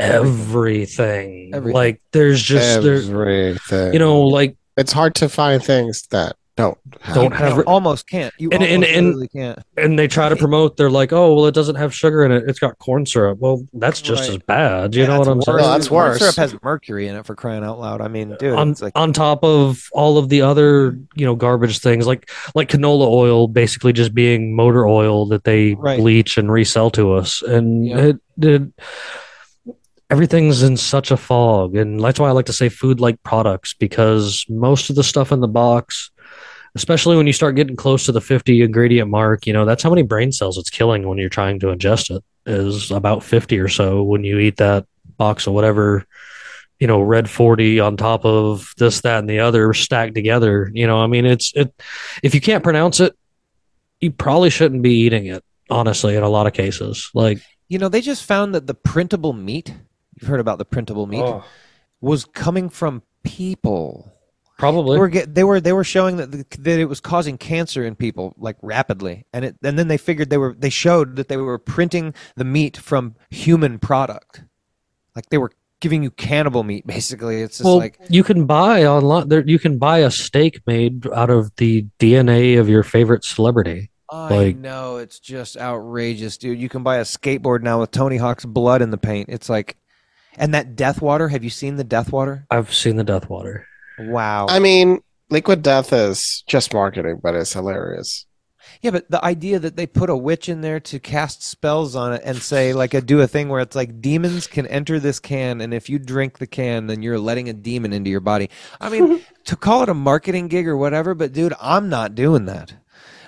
everything. Everything. Like there's just there, Everything. you know, like it's hard to find things that don't have. Don't have- can't- almost can't. You And- and- almost and- literally can't. and they try to promote they're like oh well it doesn't have sugar in it it's got corn syrup well that's just Right. as bad you Yeah, know what i'm worse. saying No, that's Corn worse. Syrup has mercury in it for crying out loud. I mean, dude, on, it's like on top of all of the other you know garbage things like like canola oil basically just being motor oil that they Right. bleach and resell to us and Yeah. it, it everything's in such a fog and that's why i like to say food like products because most of the stuff in the box especially when you start getting close to the 50 ingredient mark you know that's how many brain cells it's killing when you're trying to ingest it is about 50 or so when you eat that box of whatever you know red 40 on top of this that and the other stacked together you know i mean it's it if you can't pronounce it you probably shouldn't be eating it honestly in a lot of cases like you know, they just found that the printable meat. You've heard about the printable meat Oh. was coming from people. Probably They were get, they were they were showing that the, that it was causing cancer in people like rapidly, and it and then they figured they were they showed that they were printing the meat from human product, like they were giving you cannibal meat [laughs] basically. It's just well like you can buy online there you can buy a steak made out of the dna of your favorite celebrity I like- know it's just outrageous, dude. You can buy a skateboard now with Tony Hawk's blood in the paint. It's like, and that Death Water. Have you seen the Death Water? i've seen the death water Wow. I mean, Liquid Death is just marketing, but it's hilarious. Yeah, but the idea that they put a witch in there to cast spells on it and say like a do a thing where it's like demons can enter this can and if you drink the can then you're letting a demon into your body. I mean, [laughs] to call it a marketing gig or whatever, but dude, I'm not doing that.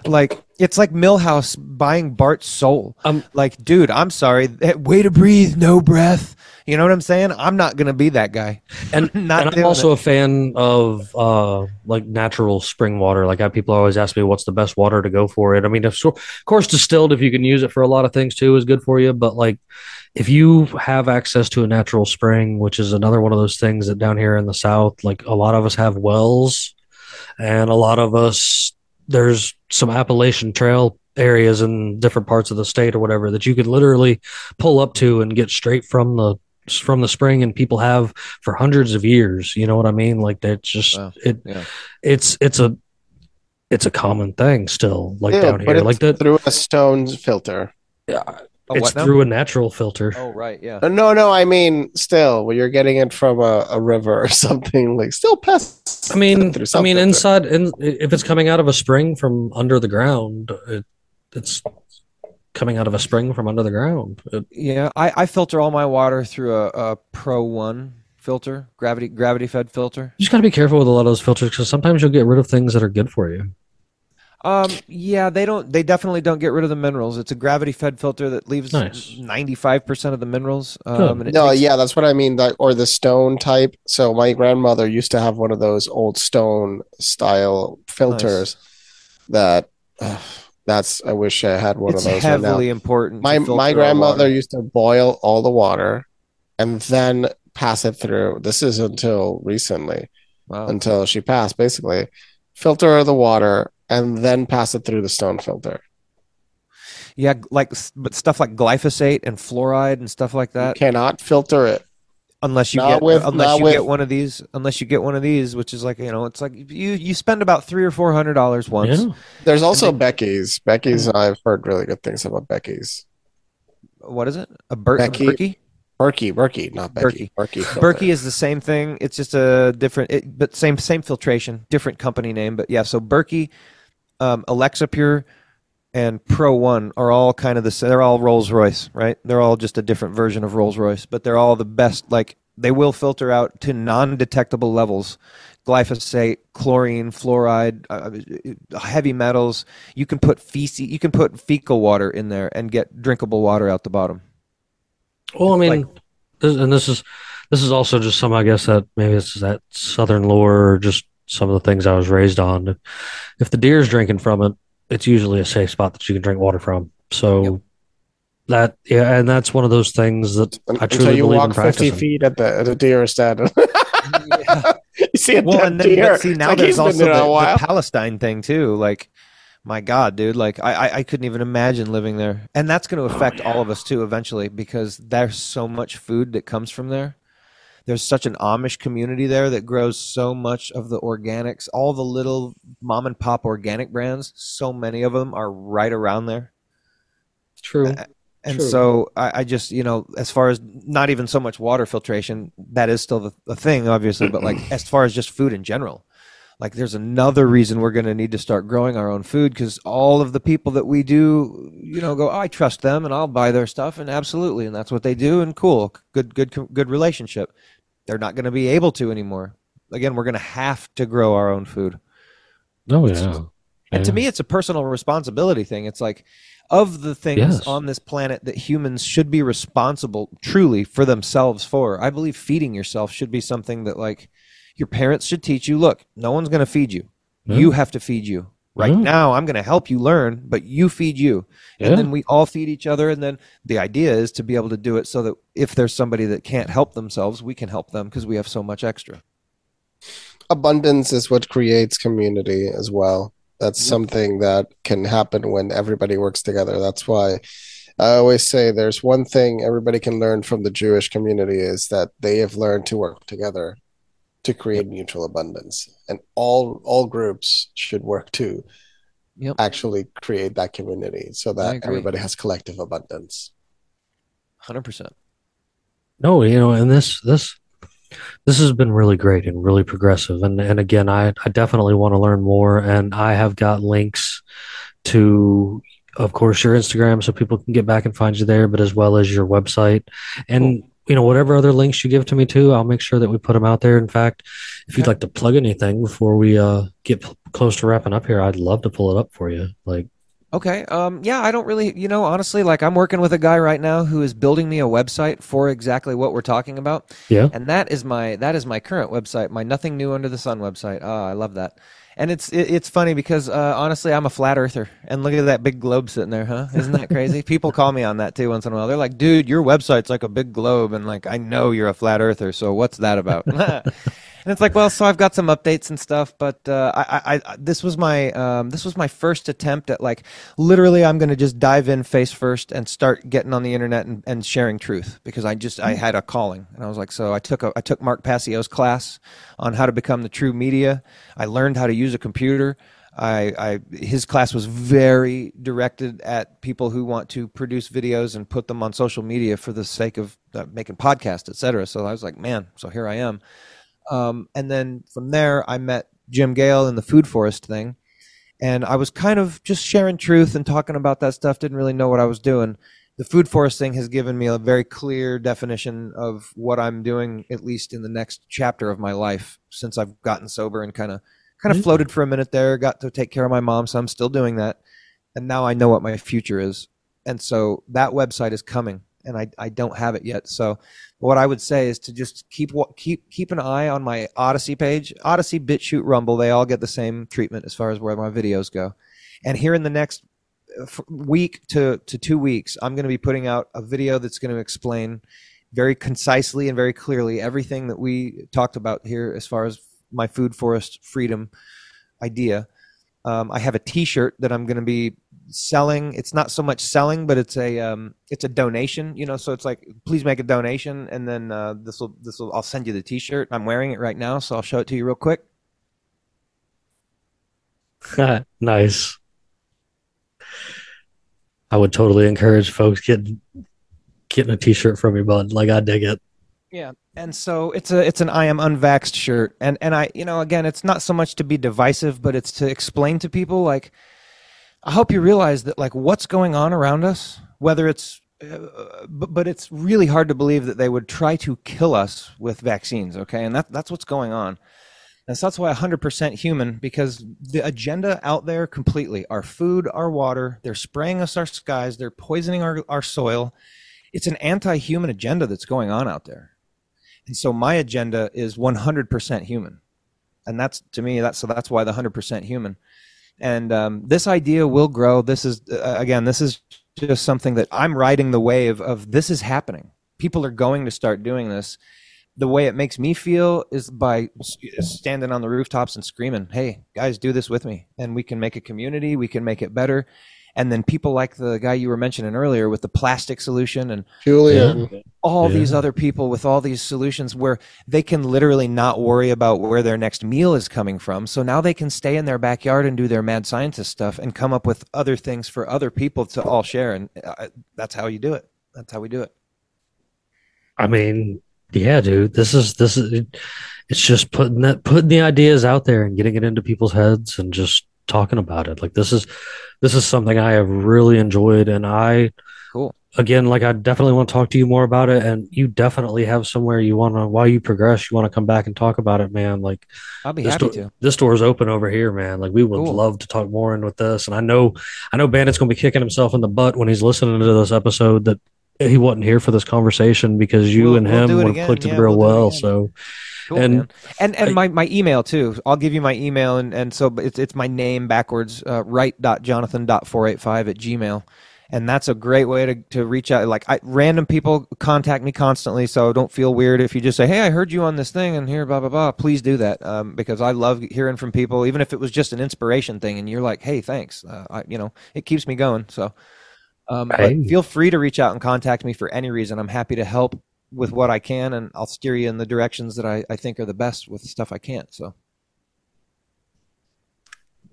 Like it's like Milhouse buying Bart's soul. Um, like, dude, I'm sorry. Way to breathe, no breath. You know what I'm saying? I'm not gonna be that guy. and, [laughs] Not and I'm also it. a fan of uh like natural spring water. Like I, people always ask me what's the best water to go for it. I mean, of of course, distilled if you can use it for a lot of things too is good for you. But like if you have access to a natural spring, which is another one of those things that down here in the south, like a lot of us have wells, and a lot of us there's some Appalachian Trail areas in different parts of the state or whatever that you could literally pull up to and get straight from the from the spring and people have for hundreds of years you know what i mean like that's just Wow. it Yeah. it's it's a it's a common thing still like Yeah, down here like that through a stone filter. yeah, Oh, it's what through a natural filter Oh right, yeah. Uh, No, no, I mean, still, when you're getting it from a, a river or [laughs] something, like still pass. i mean i mean inside in, if it's coming out of a spring from under the ground it, it's coming out of a spring from under the ground It- Yeah, I, I filter all my water through a, a Pro One filter, gravity gravity fed filter. you just got to be careful with a lot of those filters because sometimes you'll get rid of things that are good for you Um, yeah, they don't. They definitely don't get rid of the minerals. It's a gravity fed filter that leaves ninety five percent of the minerals. Um, and it No, takes- yeah, that's what I mean. That or the stone type. So my grandmother used to have one of those old stone style filters. That ugh, that's. I wish I had one it's of those right heavily important. My my grandmother used to boil all the water, and then pass it through. This is until recently, Wow. until she passed. Basically, filter the water and then pass it through the stone filter. Yeah, like but stuff like glyphosate and fluoride and stuff like You that. cannot filter it. Unless you Not get with- unless you with- get one of these, unless you get one of these, which is like you know, it's like you you spend about three or four hundred dollars once. yeah There's also they- Becky's. Becky's. I've heard really good things about Becky's. What is it? A, Ber- Becky- a Berkey? Berkey, Berkey, not Becky. Berkey. filter. Berkey is the same thing. It's just a different, it, but same same filtration, different company name. But yeah, so Berkey, um, Alexa Pure, and Pro One are all kind of the. same. They're all Rolls Royce, right? They're all just a different version of Rolls Royce, but they're all the best. Like they will filter out to non-detectable levels, glyphosate, chlorine, fluoride, uh, heavy metals. You can put feces, you can put fecal water in there and get drinkable water out the bottom. Well, I mean, Like- this, and this is this is also just some, I guess that maybe it's that southern lore or just some of the things I was raised on. If the deer's drinking from it, it's usually a safe spot that you can drink water from. So Yep. that yeah, and that's one of those things that I Until truly you believe in walk 50 feet at the, at the deer stand. [laughs] Yeah. you see a well, dead and then deer. see now like there's also there the, a the. Palestine thing too. Like, my God, dude, like I, I I couldn't even imagine living there, and that's going to affect all of us too eventually because there's so much food that comes from there there's such an Amish community there that grows so much of the organics, all the little mom and pop organic brands. So many of them are right around there. True. And True. so I, I just, you know, as far as not even so much water filtration, that is still the, the thing, obviously, but like as far as just food in general, like there's another reason we're going to need to start growing our own food because all of the people that we do, you know, go, oh, I trust them and I'll buy their stuff. And absolutely. And that's what they do. And cool. Good, good, good relationship. They're not going to be able to anymore. Again, we're going to have to grow our own food. Oh yeah. And to me, it's a personal responsibility thing. It's like, of the things Yes. on this planet that humans should be responsible truly for themselves for, I believe feeding yourself should be something that, like, your parents should teach you look, no one's going to feed you. Yeah. You have to feed you. Right Yeah. now, I'm going to help you learn, but you feed you. Yeah. And then we all feed each other. And then the idea is to be able to do it so that if there's somebody that can't help themselves, we can help them because we have so much extra. abundance is what creates community as well. That's something that can happen when everybody works together. That's why I always say there's one thing everybody can learn from the Jewish community is that they have learned to work together to create mutual abundance. And all all groups should work to Yep. actually create that community so that everybody has collective abundance. 100%. No, you know, and this this this has been really great and really progressive. And and again, I I definitely want to learn more. And I have got links to, of course, your Instagram, so people can get back and find you there, but as well as your website. And you know, whatever other links you give to me too, I'll make sure that we put them out there. In fact, if you'd like to plug anything before we uh get p- close to wrapping up here, I'd love to pull it up for you. Like, Okay. Um, yeah, I don't really, you know, honestly, like I'm working with a guy right now who is building me a website for exactly what we're talking about. yeah, And that is my that is my current website, my Nothing New Under the Sun website. Oh, I love that. And it's it, it's funny because uh, honestly, I'm a flat earther, and look at that big globe sitting there, huh? Isn't that crazy? [laughs] People call me on that too once in a while. They're like, "Dude, your website's like a big globe," and like, I know you're a flat earther, so what's that about? [laughs] [laughs] and it's like, well, so I've got some updates and stuff, but uh, I, I, this was my um, this was my first attempt at like literally, I'm going to just dive in face first and start getting on the internet and, and sharing truth because I just I had a calling, and I was like, so I took a, I took Mark Passio's class on how to become the true media. I learned how to use a computer. I, I his class was very directed at people who want to produce videos and put them on social media for the sake of uh, making podcasts, et cetera. So I was like, man, so here I am. Um, and then from there, I met Jim Gale in the Food Forest thing, and I was kind of just sharing truth and talking about that stuff. Didn't really know what I was doing. The Food Forest thing has given me a very clear definition of what I'm doing, at least in the next chapter of my life, since I've gotten sober and kind of kind of Mhm. floated for a minute there. Got to take care of my mom, so I'm still doing that, and now I know what my future is. And so that website is coming, and I I don't have it yet. So what I would say is to just keep keep keep an eye on my Odysee page, Odysee, BitChute, Rumble. They all get the same treatment as far as where my videos go. And here in the next uh, week to to two weeks, I'm going to be putting out a video that's going to explain very concisely and very clearly everything that we talked about here as far as my food forest freedom idea. Um, I have a T-shirt that I'm going to be selling. It's not so much selling, but it's a um, it's a donation. You know, so it's like please make a donation, and then uh, this will this will I'll send you the T-shirt. I'm wearing it right now, so I'll show it to you real quick. [laughs] nice. I would totally encourage folks getting getting a t-shirt from you, bud. Like I dig it. Yeah, and so it's a it's an I am unvaxxed shirt, and and I you know again it's not so much to be divisive, but it's to explain to people like I hope you realize that like what's going on around us, whether it's uh, but, it's really hard to believe that they would try to kill us with vaccines, okay? And that that's what's going on. And so that's why 100% human, because the agenda out there completely our food, our water, they're spraying us our skies, they're poisoning our, our soil. It's an anti human agenda that's going on out there. And so my agenda is 100% human. And that's to me, that's so that's why the 100% human. And um, this idea will grow. This is, uh, again, this is just something that I'm riding the wave of this is happening. People are going to start doing this the way it makes me feel is by standing on the rooftops and screaming, "Hey, guys, do this with me, and we can make a community. We can make it better." And then people like the guy you were mentioning earlier with the plastic solution and Julian. all Yeah. these other people with all these solutions where they can literally not worry about where their next meal is coming from. So now they can stay in their backyard and do their mad scientist stuff and come up with other things for other people to all share. And uh, that's how you do it. That's how we do it. I mean, yeah, dude, this is this is it's just putting that putting the ideas out there and getting it into people's heads and just talking about it. Like this is this is something I have really enjoyed and I Cool. again, like I definitely want to talk to you more about it and you definitely have somewhere you want to while you progress, you want to come back and talk about it, man. Like I'll be happy door, to. this door is open over here, man. Like we would Cool. love to talk more in with this. And I know, I know Bandit's going to be kicking himself in the butt when he's listening to this episode that he wasn't here for this conversation because you We'll- and we'll him do would have clicked Yeah, real we'll it well. So Cool, And man. and and I- my, my email too. I'll give you my email and, and so it's it's my name backwards, uh, right.jonathan.485 at gmail. And that's a great way to, to reach out. Like I, random people contact me constantly, so don't feel weird if you just say, "Hey, I heard you on this thing and here, blah blah blah." Please do that um, because I love hearing from people, even if it was just an inspiration thing, and you're like, "Hey, thanks," uh, I, you know, it keeps me going. So, um, but feel free to reach out and contact me for any reason. I'm happy to help with what I can, and I'll steer you in the directions that I, I think are the best with the stuff I can't. So,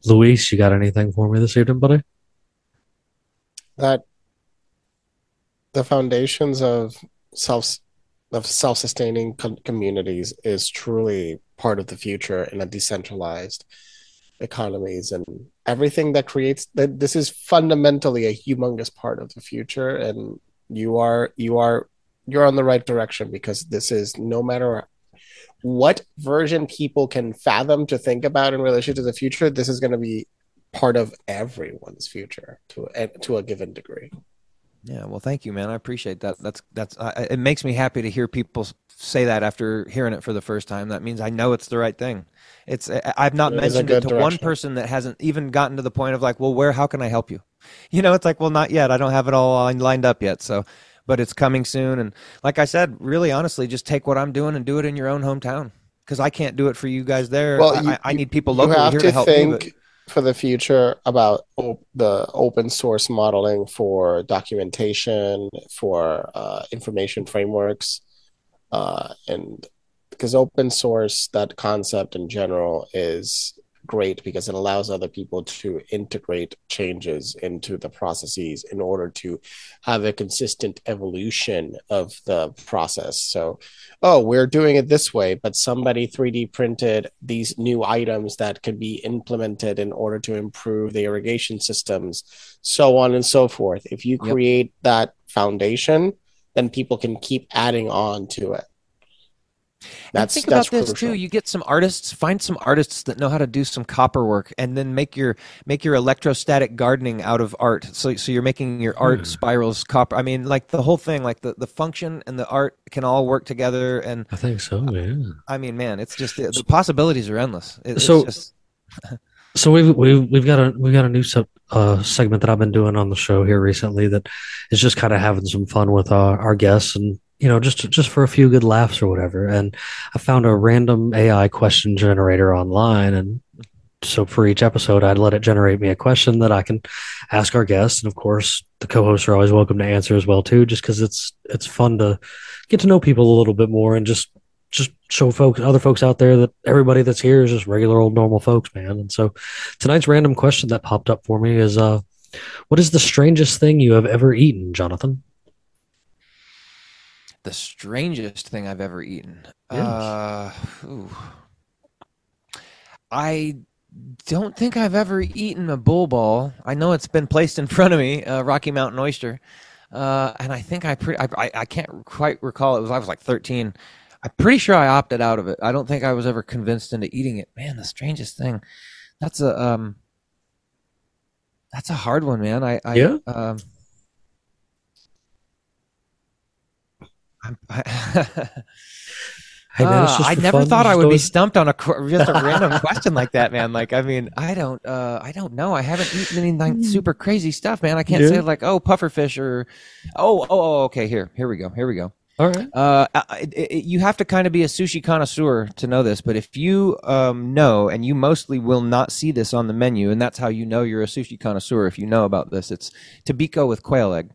Luis, you got anything for me this evening, buddy? that the foundations of self of self-sustaining com- communities is truly part of the future in a decentralized economies and everything that creates that this is fundamentally a humongous part of the future and you are you are you're on the right direction because this is no matter what version people can fathom to think about in relation to the future this is going to be part of everyone's future to a, to a given degree yeah, well, thank you, man. I appreciate that. That's that's. It makes me happy to hear people say that after hearing it for the first time. That means I know it's the right thing. It's I- I've not It mentioned it to good one person that hasn't even gotten to the point of like, well, where? How can I help you? [laughs] You know, it's like, well, not yet. I don't have it all lined up yet. So, but it's coming soon. And like I said, really honestly, just take what I'm doing and do it in your own hometown because I can't do it for you guys there. Well, I, you- I, I need people you locally have here to to help me. But think for the future about op- the open source modeling for documentation for uh, information frameworks uh, and because open source that concept in general is great because it allows other people to integrate changes into the processes in order to have a consistent evolution of the process so oh, we're doing it this way, but somebody 3D printed these new items that could be implemented in order to improve the irrigation systems, so on and so forth. If you Yep. create that foundation, then people can keep adding on to it. And That's think that's about this crucial. too. You get some artists, find some artists that know how to do some copper work, and then make your make your electrostatic gardening out of art. So so you're making your art Hmm. spirals copper. I mean, like the whole thing, like the the function and the art can all work together. And I think so, yeah. I mean, man, it's just the, the possibilities are endless. It- it's So- just, [laughs] So we've we've we've got a we've got a new sub, uh, segment that I've been doing on the show here recently that is just kind of having some fun with our, our guests and you know just just for a few good laughs or whatever. And I found a random AI question generator online, and so for each episode, I'd let it generate me a question that I can ask our guests, and of course, the co-hosts are always welcome to answer as well too, just because it's it's fun to get to know people a little bit more and just just show folks other folks out there that everybody that's here is just regular old normal folks man. And so tonight's random question that popped up for me is uh what is the strangest thing you have ever eaten jonathan the strangest thing I've ever eaten. Yes. Uh. I don't think I've ever eaten a bull ball. I know it's been placed in [laughs] front of me, uh, Rocky Mountain oyster, uh, and I think I, pre- I I I can't quite recall. It was I was like thirteen. I'm pretty sure I opted out of it. I don't think I was ever convinced into eating it. Man, the strangest thing. That's a um. That's a hard one, man. I, I Yeah? Um, I, [laughs] hey man it's uh, I never fun, thought I would be stumped on a just a random [laughs] question like that, man. Like, I mean, I don't, uh, I don't know. I haven't eaten any like super crazy stuff, man. I can't Yeah. say like, oh, pufferfish or, oh, oh, oh, okay. Here, here we go. Here we go. All right. Uh, it, it, you have to kind of be a sushi connoisseur to know this, but if you um, know, and you mostly will not see this on the menu, and that's how you know you're a sushi connoisseur if you know about this, it's tobiko with quail egg.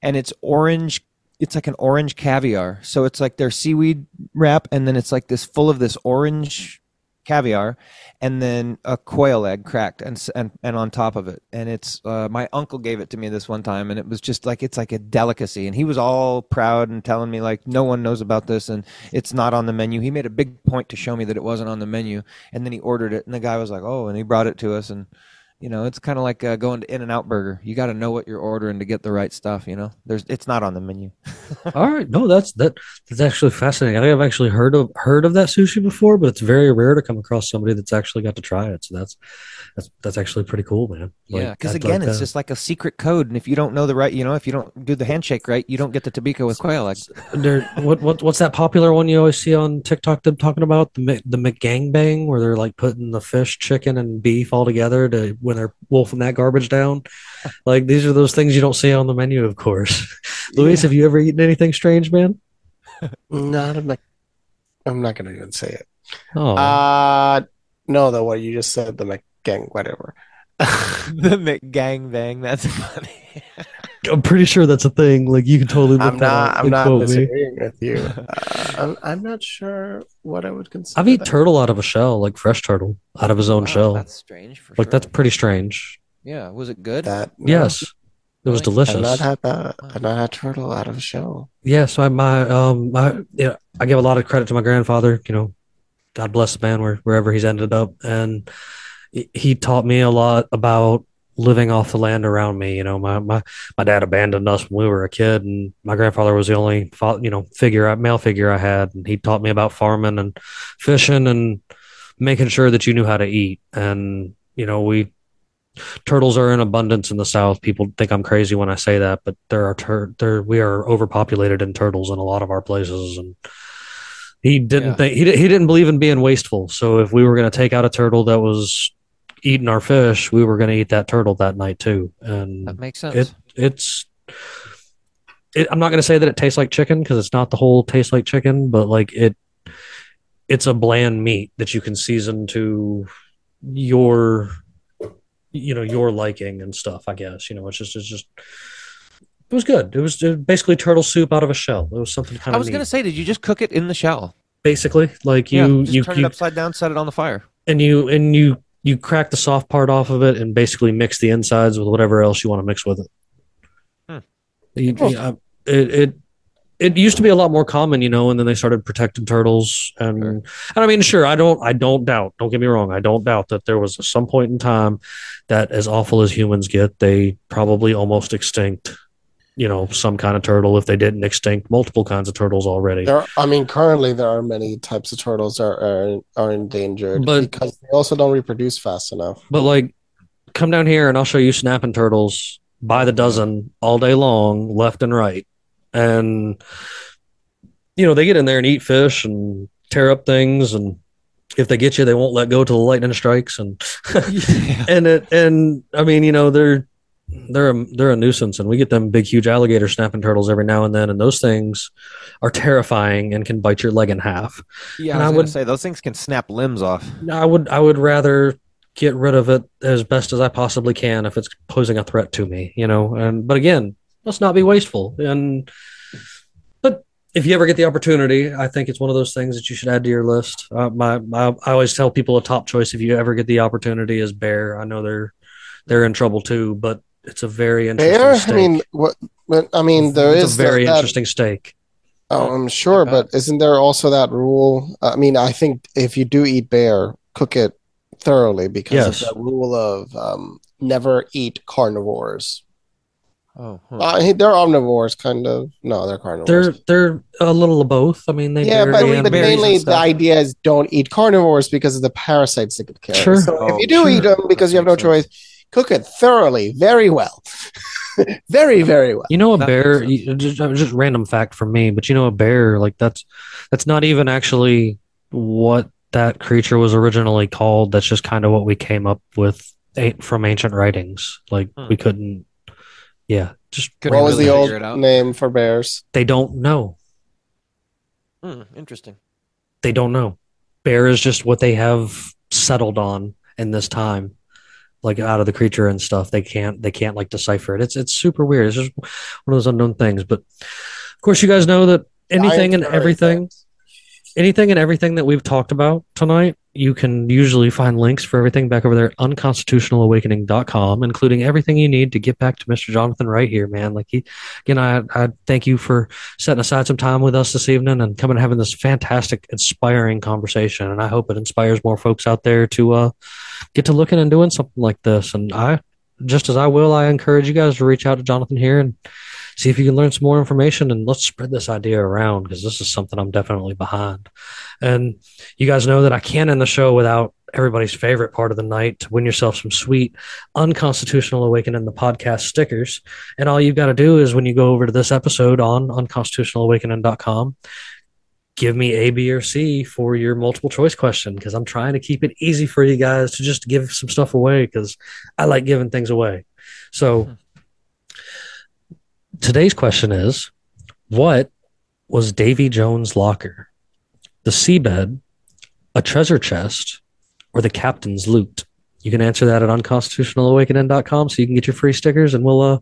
And it's orange, it's like an orange caviar. So it's like their seaweed wrap, and then it's like this full of this orange caviar and then a quail egg cracked and and, and on top of it. And it's uh, my uncle gave it to me this one time and it was just like it's like a delicacy. And he was all proud and telling me like no one knows about this and it's not on the menu. He made a big point to show me that it wasn't on the menu and then he ordered it and the guy was like oh and he brought it to us and you know it's kind of like uh, going to in and out burger you got to know what you're ordering to get the right stuff you know there's it's not on the menu [laughs] All right. No, that's that that's actually fascinating. I think I've actually heard of heard of that sushi before, but it's very rare to come across somebody that's actually got to try it. So that's that's that's actually pretty cool, man. Like, yeah because I'd again like it's that. just like a secret code and if you don't know the right you know if you don't do the handshake right you don't get the tobiko with quail egg There, what what what's that popular one you always see on TikTok? Them talking about the Mc- the McGangbang, where they're like putting the fish, chicken, and beef all together to when they're wolfing that garbage down. [laughs] Like these are those things you don't see on the menu, of course. [laughs] Luis, have you ever eaten anything strange, man? Not a Mc- I'm not gonna even say it. Oh, Uh no, the what you just said, the [laughs] McGang, whatever. the gang McGangbang. That's [laughs] funny. I'm pretty sure that's a thing. Like you can totally. Look I'm not. I'm not quote me. disagreeing with you. [laughs] Uh, I'm, I'm not sure what I would consider. I've eaten turtle out of a shell, like fresh turtle out of his own Wow, shell. That's strange. For Like sure. that's pretty strange. yeah. Was it good? that. no. Yes, it was Really? I've delicious. not had that. I've not had turtle out of a shell. Yeah, so I, my um my yeah, I give a lot of credit to my grandfather, you know, God bless the man where, wherever he's ended up and he- taught me a lot about living off the land around me, you know, my my my dad abandoned us when we were a kid and my grandfather was the only you know figure male figure I had. And he taught me about farming and fishing and making sure that you knew how to eat. And you know, we turtles are in abundance in the south. People think i'm crazy when i say that but there are tur- there we are overpopulated in turtles in a lot of our places. And he didn't Yeah. think he, he didn't believe in being wasteful. So if we were going to take out a turtle that was eating our fish we were going to eat that turtle that night too and That makes sense. it it's it, i'm not going to say that it tastes like chicken because it's not the whole taste like chicken but like it it's a bland meat that you can season to your you know your liking and stuff i guess you know it's just it's just it was good it was basically turtle soup out of a shell it was something kind of. I was gonna say, did you just cook it in the shell? basically like yeah. you Just you, turn you it upside down, set it on the fire. and you and you you crack the soft part off of it and basically mix the insides with whatever else you want to mix with it. Hmm. You- you- uh, it, it it used to be a lot more common, you know, and then they started protecting turtles and Sure. and I mean, sure, I don't I don't doubt, don't get me wrong, I don't doubt that there was some point in time that as awful as humans get, they probably almost extinct, you know, some kind of turtle if they didn't extinct multiple kinds of turtles already. There, I mean, currently there are many types of turtles that are are endangered But- because they also don't reproduce fast enough. But like, come down here and I'll show you snapping turtles by the dozen all day long, left and right. And you know, they get in there and eat fish and tear up things and if they get you, they won't let go till the lightning strikes and [laughs] yeah. [laughs] and it and I mean, you know, they're they're a, they're a nuisance and we get them big huge alligator snapping turtles every now and then and those things are terrifying and can bite your leg in half. Yeah, And I I would- say those things can snap limbs off. I would I would rather get rid of it as best as I possibly can if it's posing a threat to me, you know. And but again, let's not be wasteful. And but if you ever get the opportunity, I think it's one of those things that you should add to your list. Uh, my, my I always tell people a top choice if you ever get the opportunity is bear. I know they're they're in trouble too, but it's a very interesting Bear, steak. I mean, what? But I mean, there it's is a very that, interesting steak. Oh, I'm sure, but isn't there also that rule? I mean, I think if you do eat bear, cook it thoroughly because Yes. of that rule of um, never eat carnivores. Oh, huh. Uh, they're omnivores, kind of. No, they're carnivores. They're they're a little of both. I mean, they yeah, but, but and- berries and mainly the idea is don't eat carnivores because of the parasites that could carry. Sure. So if Oh, you do sure. eat them because That you have no sense. choice, cook it thoroughly, very well, [laughs] very very well. You know, a That bear. makes sense. you- Just, just random fact for me, but you know, a bear like that's that's not even actually what that creature was originally called. That's just kind of what we came up with from ancient writings. Like Hmm. we couldn't. Yeah, just Couldn't what was really the old name for bears? they don't know. Hmm, interesting. They don't know. Bear is just what they have settled on in this time, like out of the creature and stuff. They can't they can't like decipher it. It's it's super weird. It's just one of those unknown things. But of course, you guys know that anything and everything anything and everything that we've talked about tonight, you can usually find links for everything back over there at unconstitutionalawakening.com, including everything you need to get back to Mr. Jonathan right here, man. Like he again, I I thank you for setting aside some time with us this evening and coming and having this fantastic, inspiring conversation. And I hope it inspires more folks out there to uh get to looking and doing something like this. And I just as I will, I encourage you guys to reach out to Jonathan here and see if you can learn some more information and let's spread this idea around because this is something I'm definitely behind. And you guys know that I can't end the show without everybody's favorite part of the night to win yourself some sweet unconstitutional awakening the podcast stickers. And all you've got to do is when you go over to this episode on unconstitutionalawakening.com, give me A, B, or C for your multiple choice question because I'm trying to keep it easy for you guys to just give some stuff away because I like giving things away. So hmm. Today's question is what was Davy Jones' locker? The seabed, a treasure chest, or the captain's loot? You can answer that at unconstitutionalawakening.com so you can get your free stickers and we'll uh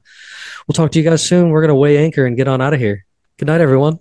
we'll talk to you guys soon. We're gonna weigh anchor and get on out of here. Good night, everyone.